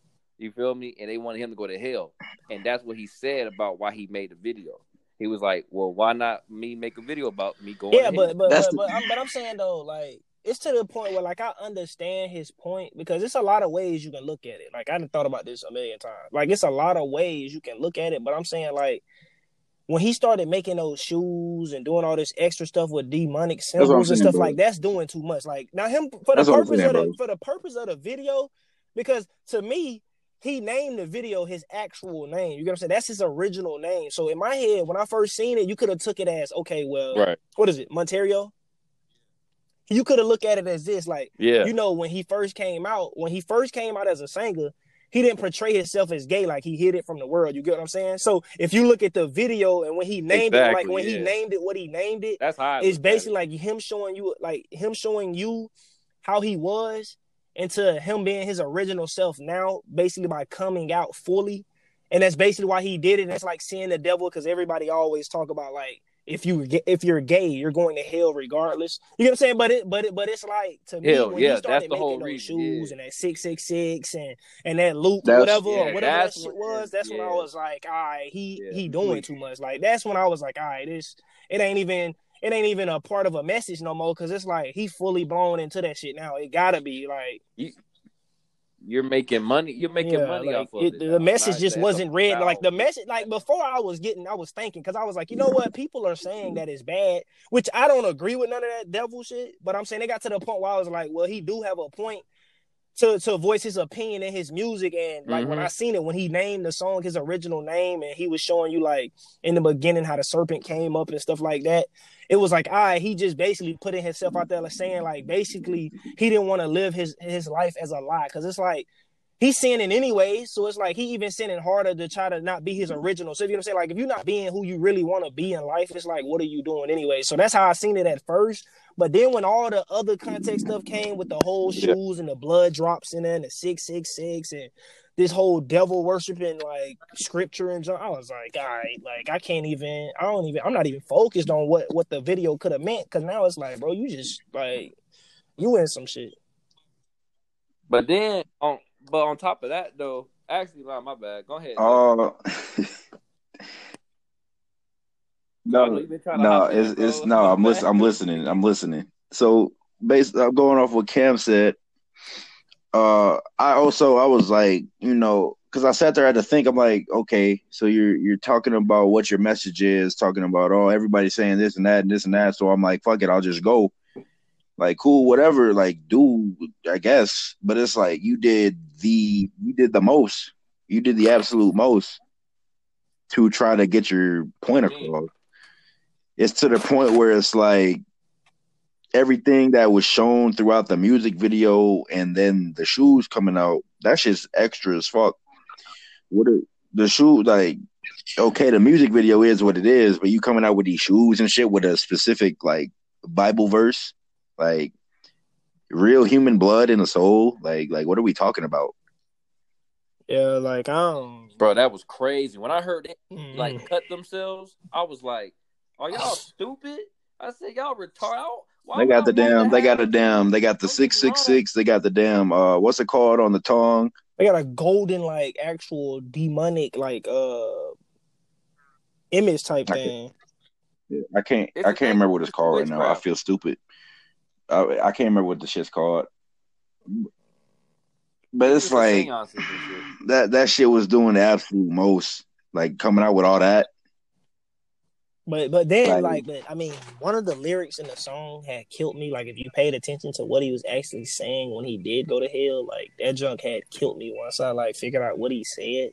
You feel me? And they wanted him to go to hell, and that's what he said about why he made the video. He was like, "Well, why not me make a video about me going?" yeah, to but hell? but That's but, the- but, I'm, but I'm saying though, like it's to the point where like I understand his point because it's a lot of ways you can look at it. Like I done thought about this a million times. Like it's a lot of ways you can look at it, but I'm saying like when he started making those shoes and doing all this extra stuff with demonic what I'm symbols and saying, stuff bro. like that's doing too much. Like now him for That's the purpose saying, of the bro. for the purpose of the video, because to me he named the video his actual name. You get what I'm saying? That's his original name. So in my head, when I first seen it, you could have took it as okay, well, right? what is it, Montero? You could have looked at it as this, like Yeah, you know, when he first came out, when he first came out as a singer, he didn't portray himself as gay like he hid it from the world. You get what I'm saying? So if you look at the video and when he named it, like Exactly, when he named it, what he named it, that's how it's basically it. like him showing you, like him showing you how he was, into him being his original self now, basically by coming out fully. And that's basically why he did it. And it's like seeing the devil because everybody always talk about like if you if you're gay, you're going to hell regardless. You know what I'm saying? But it but it but it's like to me Hell, when yeah, he that's started making those reason, shoes yeah. and that six six six and and that loop That's- whatever yeah, or whatever that shit was, that's when I was like, all right, he he doing too much. Like that's when I was like, all right, this it ain't even it ain't even a part of a message no more because it's like he fully blown into that shit now. It gotta be like You're making money. You're making yeah, money like, off of it, it. the message just wasn't read. Like the message, like before I was getting, I was thinking because I was like, you know what, people are saying that it's bad, which I don't agree with none of that devil shit. But I'm saying they got to the point where I was like, well, he do have a point to to voice his opinion in his music, and like when Mhm. I seen it when he named the song his original name, and he was showing you like in the beginning how the serpent came up and stuff like that. It was like, all right, he just basically putting himself out there, like saying like basically he didn't want to live his his life as a lie, because it's like he's sinning anyway. So it's like he even sinning harder to try to not be his original. So if you know what I'm saying, like if you're not being who you really want to be in life, it's like what are you doing anyway? So that's how I seen it at first. But then when all the other context stuff came with the whole shoes and the blood drops in there and the six six six and this whole devil worshiping like scripture and junk, I was like, all right, like I can't even, I don't even, I'm not even focused on what what the video could have meant because now it's like, bro, you just like you in some shit. But then on but on top of that though, actually, my bad. Go ahead. Uh, I no, you've been trying to no, it's bro. no. I'm listening. I'm listening. I'm listening. So, based, I'm going off what Cam said. Uh, I also I was like, you know, because I sat there I had to think. I'm like, okay, so you're you're talking about what your message is, talking about oh everybody's saying this and that and this and that. So I'm like, fuck it, I'll just go. Like, cool, whatever. Like, do I guess? But it's like you did the you did the most. You did the absolute most to try to get your point across. It's to the point where it's like everything that was shown throughout the music video and then the shoes coming out, that's just extra as fuck. What a, the shoe like okay, the music video is what it is, but you coming out with these shoes and shit with a specific like Bible verse, like real human blood in a sole, like like what are we talking about? Yeah, like I don't Bro, that was crazy. When I heard it mm. like cut themselves, I was like, "Are y'all stupid?" I said, "Y'all retarded." Why They got the damn, they got have a damn, they got the Don't get me six six six, they got the damn uh what's it called on the tongue? They got a golden, like actual demonic, like uh image type I thing. I can't It's I a can't thing. remember what it's It's called right now. I feel stupid. I I can't remember what the shit's called. But it's the like seances and shit. that that shit was doing the absolute most. like coming out with all that. But but then Like- like but I mean one of the lyrics in the song had killed me. Like if you paid attention to what he was actually saying when he did go to hell, like that junk had killed me once I like figured out what he said.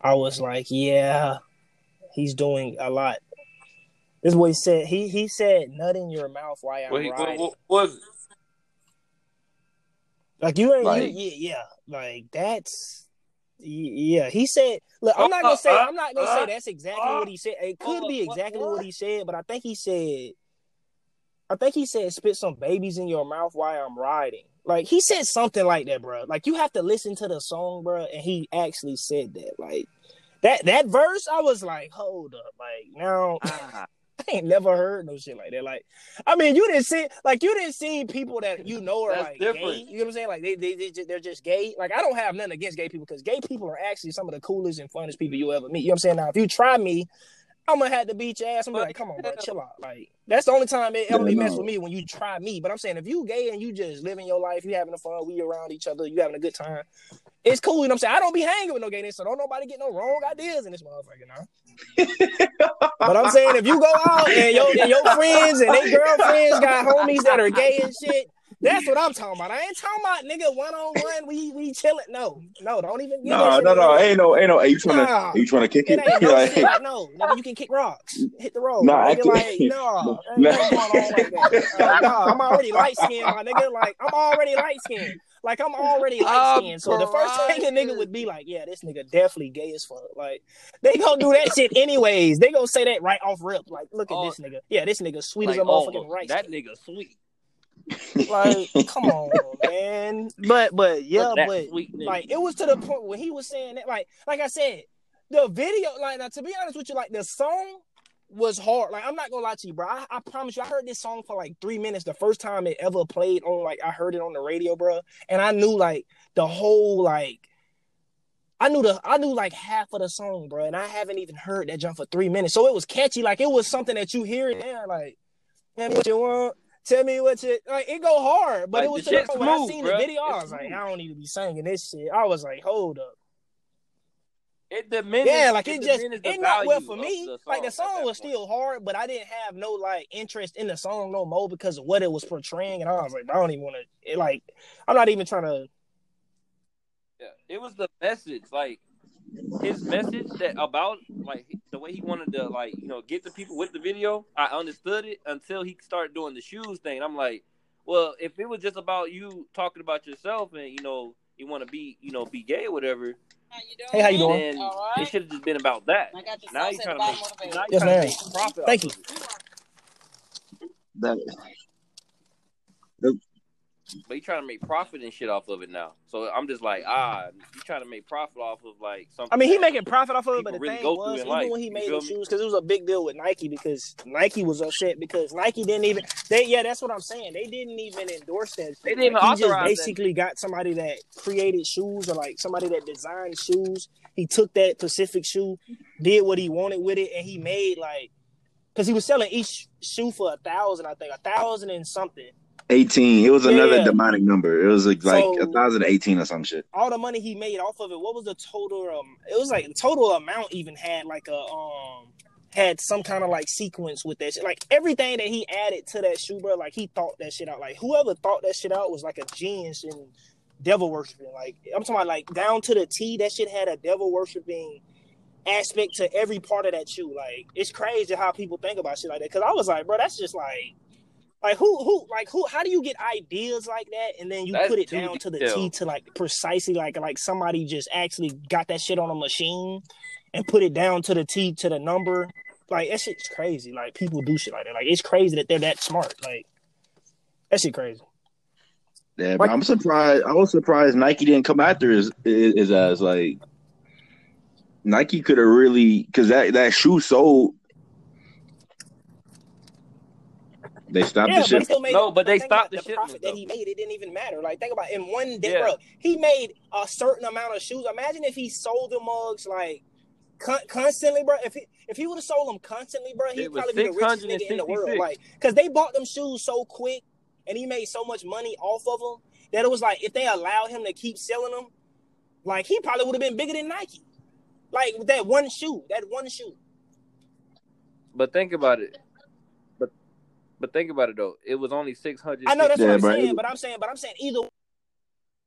I was like, yeah, he's doing a lot. This is what he said. He he said nut in your mouth while I'm What, he- riding. what was it? Like you ain't Like- you, yeah, yeah. Like that's yeah. He said, look, I'm not gonna say I'm not gonna say that's exactly what he said. It could be exactly what? what he said, but I think he said I think he said spit some babies in your mouth while I'm riding. Like he said something like that, bro. Like you have to listen to the song, bro, and he actually said that. Like that that verse, I was like, hold up, like now Ah, I ain't never heard no shit like that. Like, I mean, you didn't see, like, you didn't see people that you know are That's like different. gay. You know what I'm saying? Like, they they, they they're just gay. Like, I don't have nothing against gay people because gay people are actually some of the coolest and funnest people you'll ever meet. You know what I'm saying? Now, if you try me, I'm gonna have to beat your ass. I'm gonna be like, come on, bro, chill out. Like, that's the only time it ever be Yeah, messed no. with me when you try me. But I'm saying, if you gay and you just living your life, you having a fun, we around each other, you having a good time. It's cool, you know what I'm saying? I don't be hanging with no gayness, so don't nobody get no wrong ideas in this motherfucker now. But I'm saying if you go out and your and your friends and their girlfriends got homies that are gay and shit, that's what I'm talking about. I ain't talking about nigga one on one. We we chilling. No, no, don't even. give No, no, a no, go. ain't no, ain't no. Are you trying to? Are you trying to kick It it? ain't no Like, shit. No, nigga, you can kick rocks, hit the road. Nah, I nigga, can't- like no, ain't Nah. nothing going on like. Uh, nah, I'm already light skinned, my nigga. Like I'm already light skinned. Like I'm already light skinned. So the first thing a nigga would be like, yeah, this nigga definitely gay as fuck. Like they gonna do that shit anyways. They gonna say that right off rip. Like, look at Oh. this nigga. Yeah, this nigga sweet like, as a oh, motherfucking rice. that nigga sweet. Like, come on, man. But but yeah, Look, but sweet like it was to the point where he was saying that, like, like I said, the video, like now to be honest with you, like the song was hard. Like I'm not gonna lie to you, bro. I, I promise you, I heard this song for like three minutes the first time it ever played on like I heard it on the radio, bro. And I knew like the whole like I knew the I knew like half of the song, bro, and I haven't even heard that jump for three minutes. So it was catchy, like it was something that you hear it there, like tell what you want, tell me what you like. It go hard, but Like, it was the shit's when I seen bruh. the video, I It's was like, smooth. I don't need to be singing this shit. I was like, hold up, It diminished. yeah, like it just it not well for me. the like the song was point. still hard, but I didn't have no like interest in the song no more because of what it was portraying, and I was like, I don't even want to. Like, I'm not even trying to. Yeah, it was the message, like his message that about like the way he wanted to like you know get the people with the video. I understood it until he started doing the shoes thing. I'm like, well, if it was just about you talking about yourself and you know you want to be you know be gay or whatever, How? Hey, how you doing? then All it should have just been about that. I got Now you're trying to make bottom of now bag. you Yes, trying to make profit. Thank off you. of it. But you trying to make profit and shit off of it now. So I'm just like, ah, you trying to make profit off of like something. I mean, he making profit off of it, but the really thing was, even life, when he made the shoes, because it was a big deal with Nike, because Nike was upset because Nike didn't even. They yeah, that's what I'm saying. They didn't even endorse that. They didn't even Like, he just authorize that. basically got somebody that created shoes or like somebody that designed shoes. He took that Pacific shoe, did what he wanted with it, and he made like because he was selling each shoe for a thousand, I think, a thousand and something. Eighteen. It was another yeah. demonic number. It was like like So- a thousand eighteen or some shit. all the money he made off of it, what was the total? Um, it was like the total amount even had like a um had some kind of like sequence with that shit. Like everything that he added to that shoe, bro, like he thought that shit out. Like whoever thought that shit out was like a genius and devil worshiping. Like I'm talking about like down to the T. That shit had a devil worshiping aspect to every part of that shoe. Like it's crazy how people think about shit like that. Cause I was like, bro, that's just like. Like who who like who how do you get ideas like that and then you That's put it too down to the. T to like precisely like like somebody just actually got that shit on a machine and put it down to the T to the number. Like that shit's crazy. Like people do shit like that. Like it's crazy that they're that smart. Like that shit crazy. Yeah, but I'm surprised. I was surprised Nike didn't come after his his, his ass. Like Nike could have really because that that shoe sold. They stopped Yeah, the but he shit. still made No, but they stopped the the shipment, profit that he made. It didn't even matter. Like think about it. in one day, Yeah. bro. He made a certain amount of shoes. Imagine if he sold the mugs like con- constantly, bro. If he if he would have sold them constantly, bro, he'd probably be the richest nigga in the world. 666. Like because they bought them shoes so quick and he made so much money off of them that it was like if they allowed him to keep selling them, like he probably would have been bigger than Nike. Like with that one shoe, that one shoe. But think about it. But think about it though. It was only six hundred. I know that's Yeah, what I'm bro. saying, but I'm saying, but I'm saying either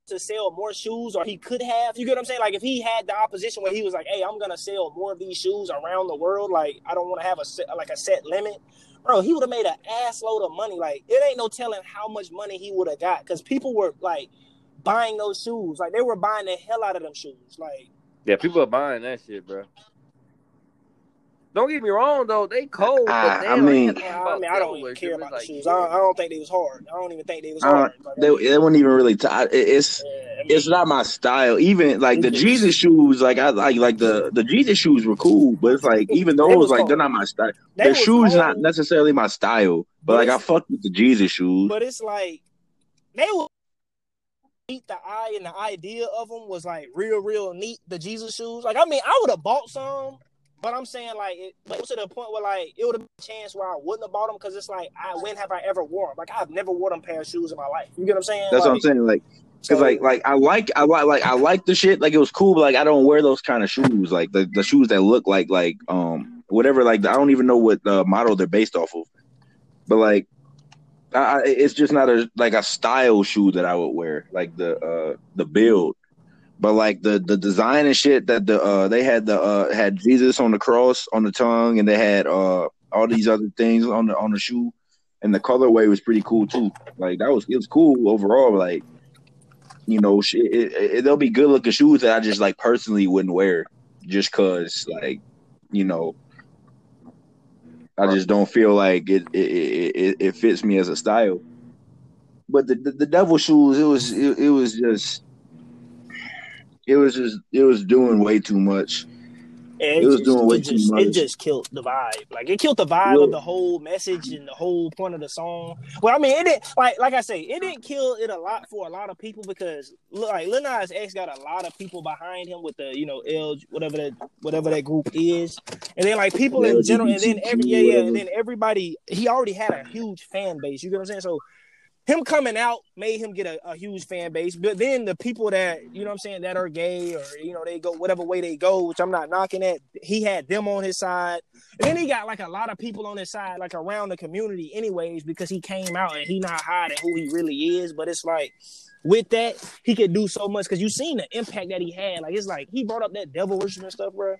to sell more shoes or he could have. You get what I'm saying? Like if he had the opposition where he was like, "Hey, I'm gonna sell more of these shoes around the world. Like I don't want to have a set, like a set limit." Bro, he would have made an ass load of money. Like it ain't no telling how much money he would have got because people were like buying those shoes. Like they were buying the hell out of them shoes. Like Yeah, people are buying that shit, bro. Don't get me wrong though, they cold. But they I mean- even I mean, I don't even care It's about the like, shoes. I don't, I don't think they was hard. I don't even think they was I don't- hard. Like, They, they weren't even really. T- I- it's yeah, I mean, it's not my style. Even like the Jesus shoes, like I like like the the Jesus shoes were cool, but it's like even They those was like they're not my style. they The shoes cold, not necessarily my style, but But like I fucked with the Jesus shoes. But it's like they were meet the eye and the idea of them was like real, real neat. The Jesus shoes, like I mean, I would have bought some, but I'm saying like it but to the point where like it would have been a chance where I wouldn't have bought them because it's like I when have I ever worn them? Like I've never worn them pair of shoes in my life. You get what I'm saying? That's like, what I'm saying. Like Cause so- like like I like I like like I like the shit like it was cool but like I don't wear those kind of shoes like the, the shoes that look like like um whatever like I don't even know what the model they're based off of but like I, I it's just not a like a style shoe that I would wear like the uh the build but like the the design and shit that the uh they had the uh had Jesus on the cross on the tongue and they had uh all these other things on the on the shoe and the colorway was pretty cool too like that was it was cool overall like you know, sh- it, it, they'll be good looking shoes that I just like personally wouldn't wear just cause like, you know, I just don't feel like it it, it, it- it fits me as a style. But the, the the devil shoes, it was it, it was just it was just it was doing way too much. it, it was just, doing way too just, It just killed the vibe. Like it killed the vibe of the whole message and the whole point of the song. Well, I mean, it didn't like like I say, it didn't kill it a lot for a lot of people because like Lil Nas X got a lot of people behind him with the you know L whatever that whatever that group is, and then like people in general, and then every yeah yeah, and then everybody he already had a huge fan base. You get what I'm saying? So him coming out made him get a, a huge fan base. But then the people that, you know what I'm saying, that are gay or, you know, they go whatever way they go, which I'm not knocking at, he had them on his side. And then he got like a lot of people on his side, like around the community, anyways, because he came out and he not hiding who he really is. But it's like, with that, he could do so much because you seen the impact that he had. Like, it's like he brought up that devil worship and stuff, bro.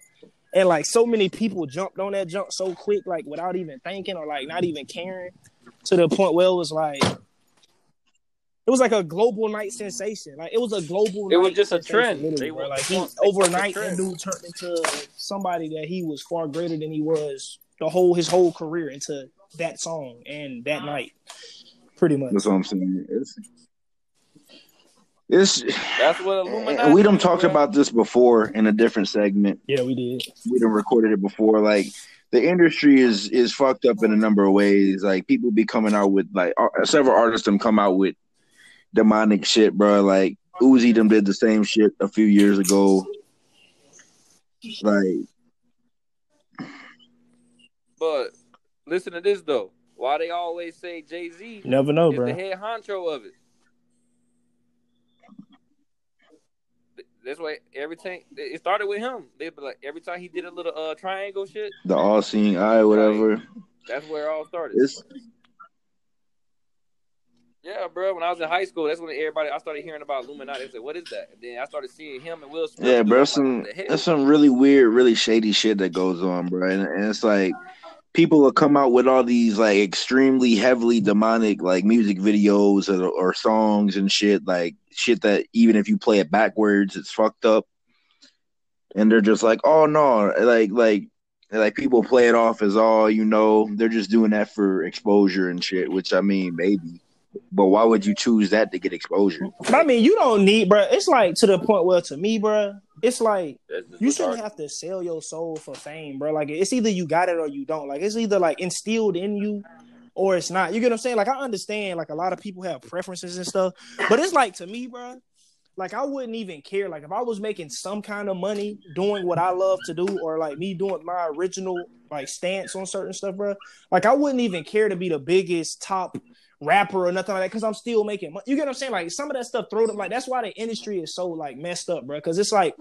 And like so many people jumped on that jump so quick, like without even thinking or like not even caring, to the point where it was like it was like a global night sensation. Like it was a global. It was just a trend. literally, They were- like he they overnight, a that trend. dude turned into somebody that he was far greater than he was the whole his whole career into that song and that night, pretty much. That's what I'm saying. It's, it's That's what Illuminati. and we done is, talked about this before in a different segment. Yeah, we did. we done recorded it before. Like the industry is is fucked up in a number of ways. Like people be coming out with like several artists them come out with demonic shit, bro. Like Uzi them did the same shit a few years ago. Like But listen to this though. Why they always say Jay Z never know, is bro. the head honcho of it. That's why every time it started with him. They be like every time he did a little uh triangle shit. the all seeing eye, whatever. That's where it all started. It's Yeah, bro. When I was in high school, that's when everybody I started hearing about Illuminati. They said, "What is that?" And then I started seeing him and Will Smith. yeah, bro. Some what the hell? there's some really weird, really shady shit that goes on, bro. And, and it's like people will come out with all these like extremely heavily demonic like music videos or, or songs and shit, like shit that even if you play it backwards, it's fucked up. And they're just like, oh no, like like like people play it off as all you know. They're just doing that for exposure and shit. Which I mean, maybe, but why would you choose that to get exposure? I mean, you don't need, bro. It's like to the point where, to me, bro, it's like you shouldn't have to sell your soul for fame, bro. Like it's either you got it or you don't. Like it's either like instilled in you or it's not. You get what I'm saying? Like I understand, like a lot of people have preferences and stuff, but it's like to me, bro. Like I wouldn't even care. Like if I was making some kind of money doing what I love to do, or like me doing my original like stance on certain stuff, bro. Like I wouldn't even care to be the biggest top rapper or nothing like that because I'm still making money. You get what I'm saying? Like some of that stuff throw them like that's why the industry is so like messed up, bro. Because it's like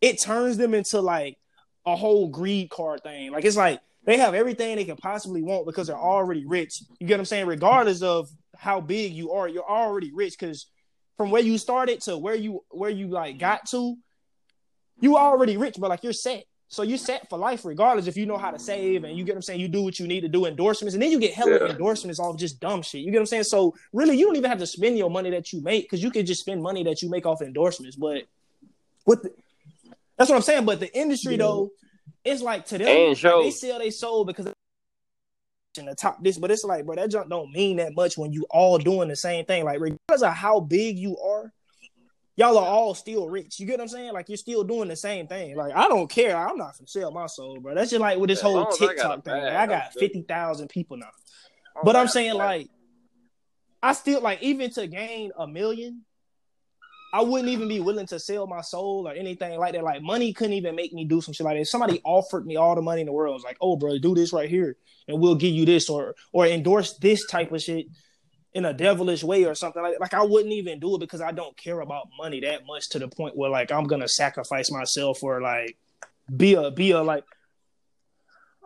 it turns them into like a whole greed card thing. Like it's like they have everything they can possibly want because they're already rich. You get what I'm saying? Regardless of how big you are, you're already rich because from where you started to where you where you like got to, you already rich, but like you're set. So you're set for life regardless if you know how to save and you get what I'm saying, you do what you need to do, endorsements, and then you get hella Yeah. endorsements off just dumb shit. You get what I'm saying? So really you don't even have to spend your money that you make because you can just spend money that you make off endorsements. But with the, that's what I'm saying. But the industry though, it's like to them And like, shows. they sell they soul because in the top this, but it's like, bro, that junk don't mean that much when you all doing the same thing. Like, regardless of how big you are, y'all are all still rich. You get what I'm saying? Like, you're still doing the same thing. Like, I don't care. I'm not gonna sell my soul, bro. That's just like with this As whole TikTok thing. Like, I got fifty thousand people now, Oh, but I'm saying like, I still like even to gain a million. I wouldn't even be willing to sell my soul or anything like that. Like money couldn't even make me do some shit like that. If somebody offered me all the money in the world, it was like, "Oh, bro, do this right here, and we'll give you this," or or endorse this type of shit in a devilish way or something like that. Like I wouldn't even do it because I don't care about money that much to the point where like I'm gonna sacrifice myself for like be a be a like.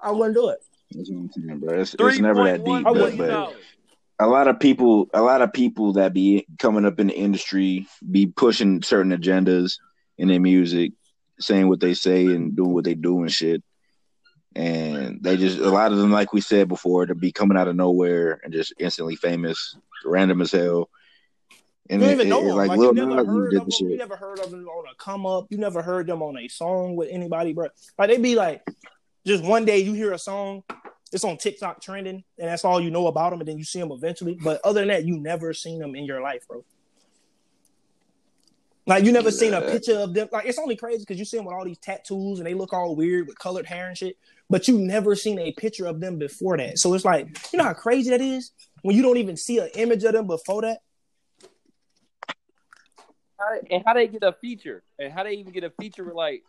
I wouldn't do it. That's what I'm saying, bro. It's, it's never that deep, I but, wouldn't million but a lot of people, a lot of people that be coming up in the industry be pushing certain agendas in their music, saying what they say and doing what they do and shit. And they just a lot of them, like we said before, to be coming out of nowhere and just instantly famous, random as hell. And You don't it- even know it- them. like Like, you never Nas heard of the them. You never heard of them on a come up. You never heard them on a song with anybody, bro. Like they'd be like, just one day you hear a song, it's on TikTok trending, and that's all you know about them, and then you see them eventually. But other than that, you never seen them in your life, bro. Like you never seen a picture of them. Like it's only crazy because you see them with all these tattoos and they look all weird with colored hair and shit. But you never seen a picture of them before that. So it's like, you know how crazy that is when you don't even see an image of them before that. How they- and how they get a feature, and how they even get a feature with like,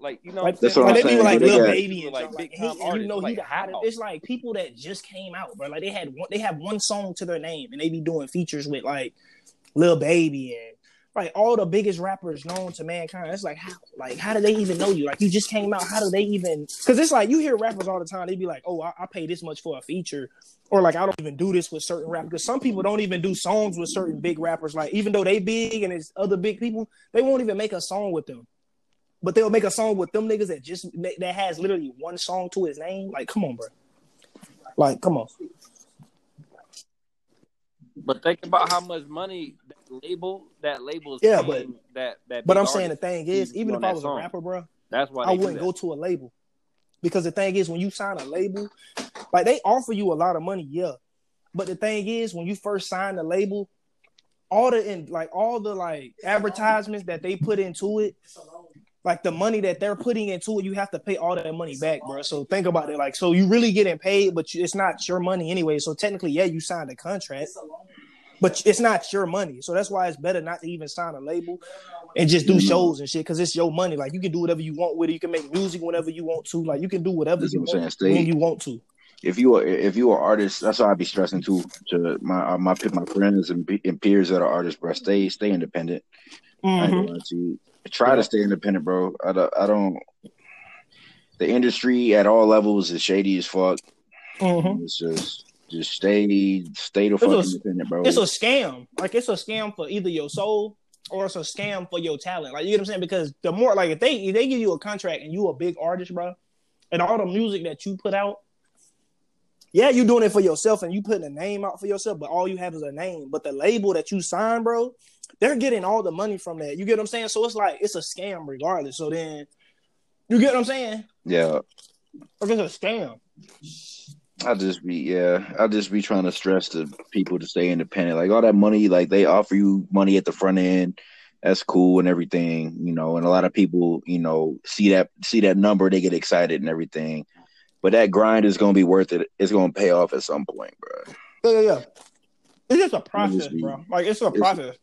like you know, Like, what I'm That's saying? like they be like Lil Baby and like like, big he, you know he Like, the hottest. It's like people that just came out, bro. Like they had one, they have one song to their name, and they be doing features with like Lil Baby and like all the biggest rappers known to mankind. It's like how, like how do they even know you? Like you just came out. How do they even? Because it's like you hear rappers all the time. They'd be like, oh, I, I pay this much for a feature, or like I don't even do this with certain rappers. Because some people don't even do songs with certain big rappers. Like even though they big and it's other big people, they won't even make a song with them but they'll make a song with them niggas that just that has literally one song to his name. Like, come on, bro. Like, come on. But think about how much money label that label Yeah, but that that. But I'm saying the thing is, even if I was song. a rapper, bro, that's why I wouldn't go to a label because the thing is, when you sign a label, like they offer you a lot of money, yeah. But the thing is, when you first sign the label, all the in like all the like advertisements that they put into it, like the money that they're putting into it, you have to pay all that money back, bro. So think about it, like so you really getting paid, but you, it's not your money anyway. So technically, yeah, you signed a contract, but it's not your money. So that's why it's better not to even sign a label and just do Mhm. shows and shit because it's your money. Like you can do whatever you want with it. You can make music whenever you want to. Like you can do whatever That's you what I'm want saying. when Stay you want to. if you are if you are artist, that's why I be stressing too to my uh, my my friends and, and peers that are artists, bro. Stay stay independent. I ain't Mhm. gonna lie to. Try to stay independent, bro. I don't, I don't. The industry at all levels is shady as fuck. Mhm. It's just just stay stay the fuck independent, bro. It's a scam. Like it's a scam for either your soul or it's a scam for your talent. Like you know what I'm saying? Because the more like if they if they give you a contract and you a big artist, bro, and all the music that you put out, yeah, you're doing it for yourself and you putting a name out for yourself, but all you have is a name. But the label that you sign, bro, they're getting all the money from that. You get what I'm saying? So it's like it's a scam regardless. So then you get what I'm saying? yeah, Like it's a scam. I just be yeah, I just be trying to stress to people to stay independent. Like all that money, like they offer you money at the front end. That's cool and everything, you know. And a lot of people, you know, see that see that number, they get excited and everything. But that grind is gonna be worth it. It's gonna pay off at some point, bro. Yeah, yeah, yeah. It's just a process, just be- bro. Like it's a it's- process.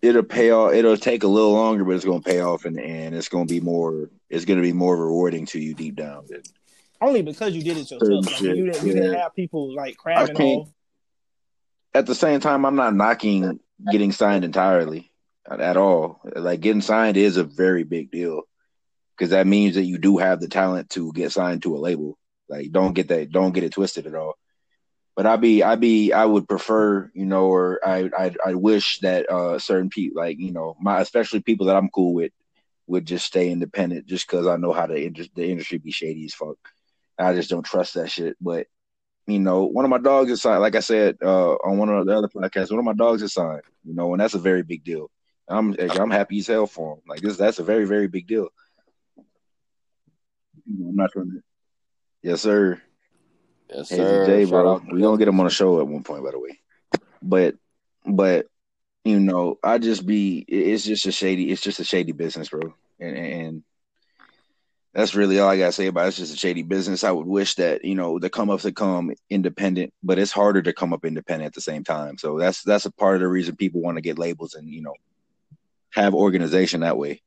It'll pay off. It'll take a little longer, but it's gonna pay off in the end. It's gonna be more. It's gonna be more rewarding to you deep down. Only because you did it yourself. Like, you, didn't, you didn't have people like crabbing off. At the same time, I'm not knocking getting signed entirely at, at all. Like getting signed is a very big deal. because that means that you do have the talent to get signed to a label. Like, don't get that, don't get it twisted at all. But I be, I be, I would prefer, you know, or I, I, I wish that uh certain people, like you know, my especially people that I'm cool with, would just stay independent, just because I know how the the industry be shady as fuck. I just don't trust that shit. But you know, one of my dogs is signed. Like I said uh, on one of the other podcasts, one of my dogs is signed. You know, and that's a very big deal. I'm I'm happy as hell for him. Like this, that's a very very big deal. I'm not trying to. Yes, sir. Yes, Hey, sir. Jay, Shout bro. out to We gonna get him on the show at one point, by the way. But, but you know, I just be. It's just a shady. It's just a shady business, bro. And, and that's really all I gotta say about it. It's just a shady business. I would wish that you know the come up to come independent, but it's harder to come up independent at the same time. So that's that's a part of the reason people want to get labels and you know have organization that way.